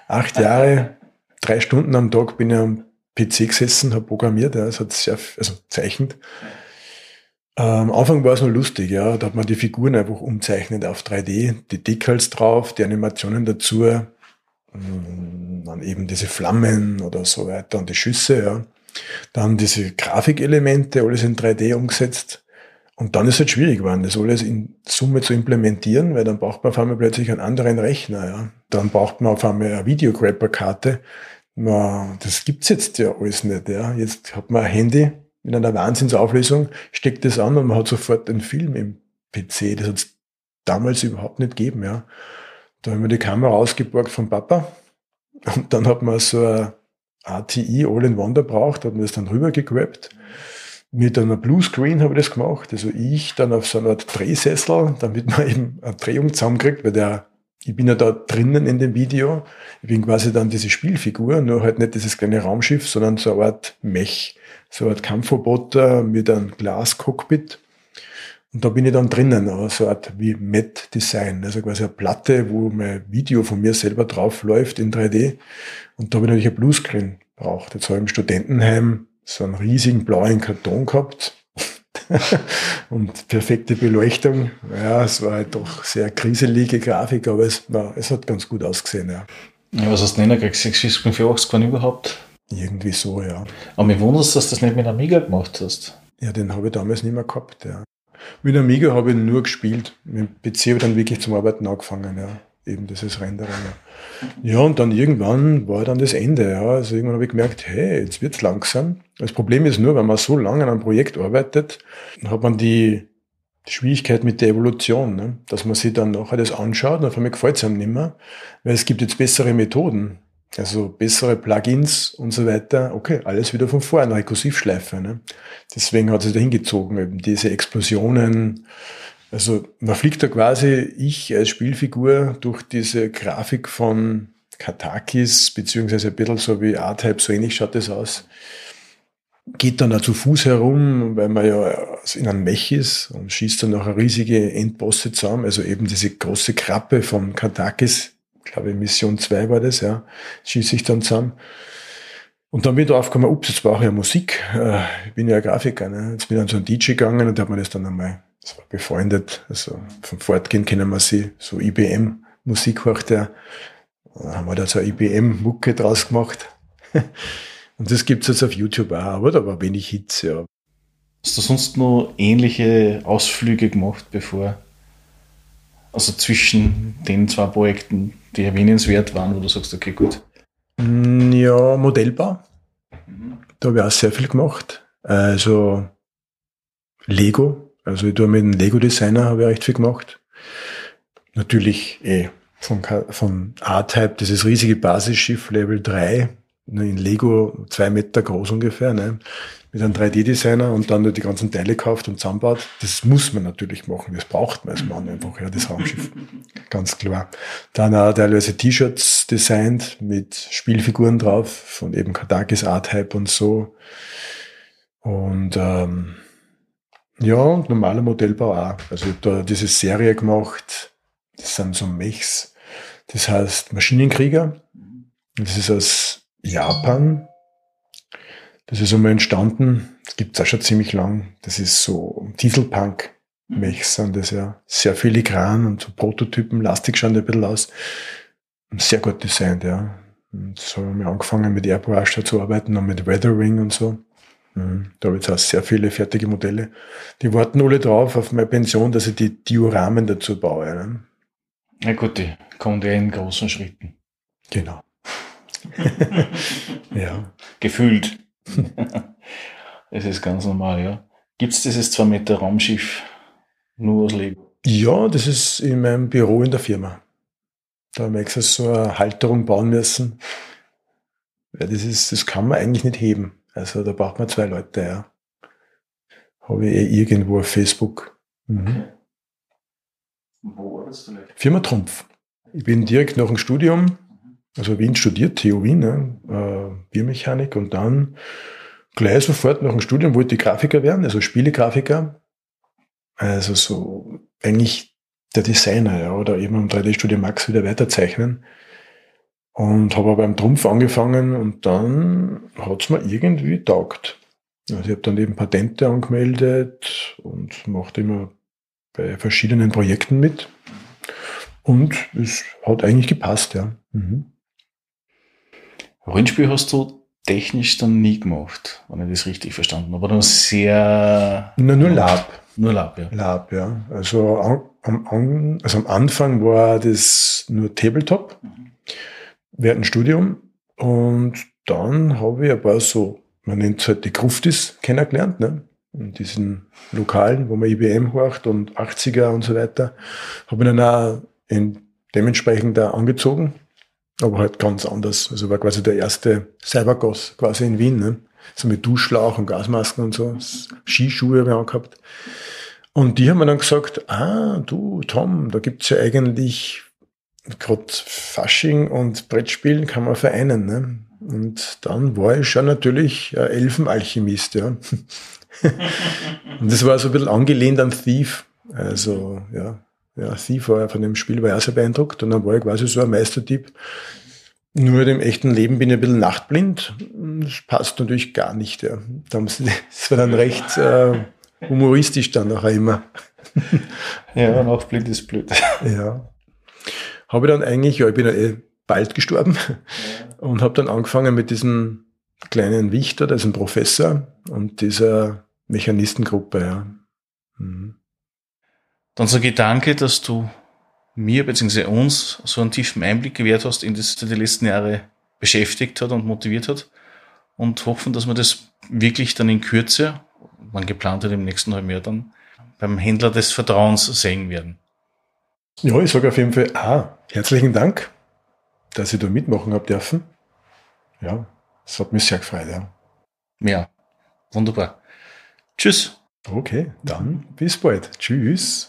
Speaker 4: Acht Jahre, drei Stunden am Tag bin ich am PC gesessen, habe programmiert, ja. Es hat sehr, also zeichnet. Am Anfang war es nur lustig, ja. Da hat man die Figuren einfach umzeichnet auf 3D, die Decals drauf, die Animationen dazu, dann eben diese Flammen oder so weiter und die Schüsse, ja. Dann diese Grafikelemente, alles in 3D umgesetzt. Und dann ist es halt schwierig geworden, das alles in Summe zu implementieren, weil dann braucht man auf einmal plötzlich einen anderen Rechner, ja. Dann braucht man auf einmal eine Videograpper-Karte. Das gibt's jetzt ja alles nicht, ja. Jetzt hat man ein Handy mit einer Wahnsinnsauflösung, steckt das an und man hat sofort einen Film im PC. Das hat's damals überhaupt nicht gegeben, ja. Da haben wir die Kamera ausgeborgt vom Papa und dann hat man so ein ATI All-in-One braucht, hat man das dann rübergegrabt. Mit einer Bluescreen habe ich das gemacht. Also ich dann auf so einer Art Drehsessel, damit man eben eine Drehung zusammenkriegt, weil der, ich bin ja da drinnen in dem Video. Ich bin quasi dann diese Spielfigur, nur halt nicht dieses kleine Raumschiff, sondern so eine Art Mech, so eine Art Kampfroboter mit einem Glascockpit. Und da bin ich dann drinnen, so eine Art wie Met Design, also quasi eine Platte, wo mein Video von mir selber drauf läuft in 3D. Und da habe ich natürlich ein Bluescreen braucht. Jetzt habe ich im Studentenheim so einen riesigen blauen Karton gehabt und perfekte Beleuchtung. Ja, es war halt doch sehr kriselige Grafik, aber es, war, es hat ganz gut ausgesehen, ja.
Speaker 3: Ja, was hast du denn gekriegt? 685 wann überhaupt?
Speaker 4: Irgendwie so, ja.
Speaker 3: Aber mir wundert dass du das nicht mit Amiga gemacht hast.
Speaker 4: Ja, den habe ich damals nicht mehr gehabt, ja. Mit Amiga habe ich nur gespielt. Mit PC habe ich dann wirklich zum Arbeiten angefangen, ja. Eben dieses Rendering. Ja. und dann irgendwann war dann das Ende, ja. Also irgendwann habe ich gemerkt, hey, jetzt wird's langsam. Das Problem ist nur, wenn man so lange an einem Projekt arbeitet, dann hat man die, Schwierigkeit mit der Evolution, ne? dass man sich dann nachher das anschaut und auf einmal gefällt es einem nicht mehr, weil es gibt jetzt bessere Methoden. Also bessere Plugins und so weiter. Okay, alles wieder von vorne, Rekursivschleife. Ne? Deswegen hat es da hingezogen, eben diese Explosionen. Also man fliegt da quasi, ich als Spielfigur, durch diese Grafik von Katakis, beziehungsweise ein bisschen so wie R-Type, so ähnlich schaut das aus. geht dann auch zu Fuß herum, weil man ja in einem Mech ist und schießt dann noch eine riesige Endbosse zusammen, also eben diese große Krappe von Katakis, ich glaube Mission 2 war das, ja, schieße ich dann zusammen. Und dann bin ich drauf gekommen, ups, jetzt brauche ich ja Musik. Äh, ich bin ja Grafiker. Ne? Jetzt bin ich an so einen DJ gegangen und hat man das dann einmal, das war befreundet, also vom Fortgehen kennen wir sie, so IBM-Musik hört der. Da haben wir da so eine IBM-Mucke draus gemacht. Und das gibt's jetzt auf YouTube auch, aber da war wenig Hits, ja.
Speaker 3: Hast du sonst noch ähnliche Ausflüge gemacht, bevor, also zwischen den zwei Projekten, die erwähnenswert waren, wo du sagst, okay, gut?
Speaker 4: Mm, ja, Modellbau. Da habe ich auch sehr viel gemacht. Also Lego. Also ich tue mit dem Lego-Designer habe ich recht viel gemacht. Natürlich eh von, von A-Type, das ist riesige Basisschiff Level 3, in Lego zwei Meter groß ungefähr, ne? mit einem 3D-Designer und dann die ganzen Teile kauft und zusammenbaut. Das muss man natürlich machen. Das braucht man als Mann einfach, ja, das Raumschiff. Ganz klar. Dann auch teilweise T-Shirts designt mit Spielfiguren drauf von eben Katakis Art-Hype und so. Und ähm, ja, normaler Modellbau auch. Also ich habe da diese Serie gemacht, das sind so Mechs, das heißt Maschinenkrieger. Das ist aus Japan. Das ist einmal entstanden, das gibt es auch schon ziemlich lang. Das ist so Dieselpunk. Mechs sind das ja sehr filigran und so Prototypen, lastig schauen die ein bisschen aus. Sehr gut designt, ja. Und so haben wir angefangen mit Airbrush zu arbeiten und mit Weathering und so. Mhm. Da habe ich jetzt sehr viele fertige Modelle. Die warten alle drauf auf meine Pension, dass ich die Dioramen dazu baue. Ne?
Speaker 3: Na gut, die kommen ja in großen Schritten.
Speaker 4: Genau. ja.
Speaker 3: Gefühlt. Es ist ganz normal, ja. Gibt es dieses 2 Meter Raumschiff nur aus Lego?
Speaker 4: Ja, das ist in meinem Büro in der Firma. Da haben wir extra so eine Halterung bauen müssen. Ja, das, ist, das kann man eigentlich nicht heben. Also da braucht man zwei Leute, ja. Habe ich eh irgendwo auf Facebook. Mhm. Wo war das vielleicht? Firma Trumpf. Ich bin direkt nach dem Studium also Wien studiert, TU Wien, ne? äh, Biermechanik und dann gleich sofort nach dem Studium wollte ich Grafiker werden, also Spielegrafiker. Also so eigentlich der Designer, ja, oder eben am 3D-Studio Max wieder weiterzeichnen. Und habe beim Trumpf angefangen und dann hat's mir irgendwie taugt. Also ich habe dann eben Patente angemeldet und machte immer bei verschiedenen Projekten mit. Und es hat eigentlich gepasst, ja. Mhm.
Speaker 3: Rollenspiel hast du technisch dann nie gemacht, wenn ich das richtig verstanden habe. Aber sehr.
Speaker 4: Nur, nur Lab.
Speaker 3: Nur Lab, ja.
Speaker 4: Lab, ja. Also am, also am Anfang war das nur Tabletop mhm. Während dem Studium. Und dann habe ich ein paar so, man nennt es halt die Gruftis kennengelernt, ne? In diesen Lokalen, wo man IBM horcht und 80er und so weiter. Habe ich dann auch in, dementsprechend da angezogen aber halt ganz anders. Also war quasi der erste Cybergoss quasi in Wien, ne? So mit Duschlauch und Gasmasken und so. Skischuhe habe ich angehabt. Und die haben mir dann gesagt, ah, du, Tom, da gibt's ja eigentlich gerade Fasching und Brettspielen kann man vereinen, ne? Und dann war ich schon natürlich Elfenalchemist, ja. und das war so ein bisschen angelehnt an Thief. Also, ja, ja, Thief war von dem Spiel war auch sehr beeindruckt und dann war ich quasi so ein Meistertyp. Nur im echten Leben bin ich ein bisschen nachtblind. Das passt natürlich gar nicht. Ja. Das war dann recht äh, humoristisch dann nachher immer.
Speaker 3: ja, nachtblind ist blöd.
Speaker 4: Ja. Habe ich dann eigentlich, ja, ich bin ja eh bald gestorben und habe dann angefangen mit diesem kleinen Wichter, das ist ein Professor und dieser Mechanistengruppe. Ja. Mhm.
Speaker 3: Dann sage ich danke, dass du mir bzw. uns so einen tiefen Einblick gewährt hast, in das die letzten Jahre beschäftigt hat und motiviert hat und hoffen, dass wir das wirklich dann in Kürze, man geplant hat im nächsten halben Jahr dann, beim Händler des Vertrauens sehen werden.
Speaker 4: Ja, ich sage auf jeden Fall, ah, herzlichen Dank, dass ich da mitmachen habe dürfen. Ja, es hat mich sehr gefreut, ja.
Speaker 3: Ja, wunderbar. Tschüss.
Speaker 4: Okay, dann bis bald. Tschüss.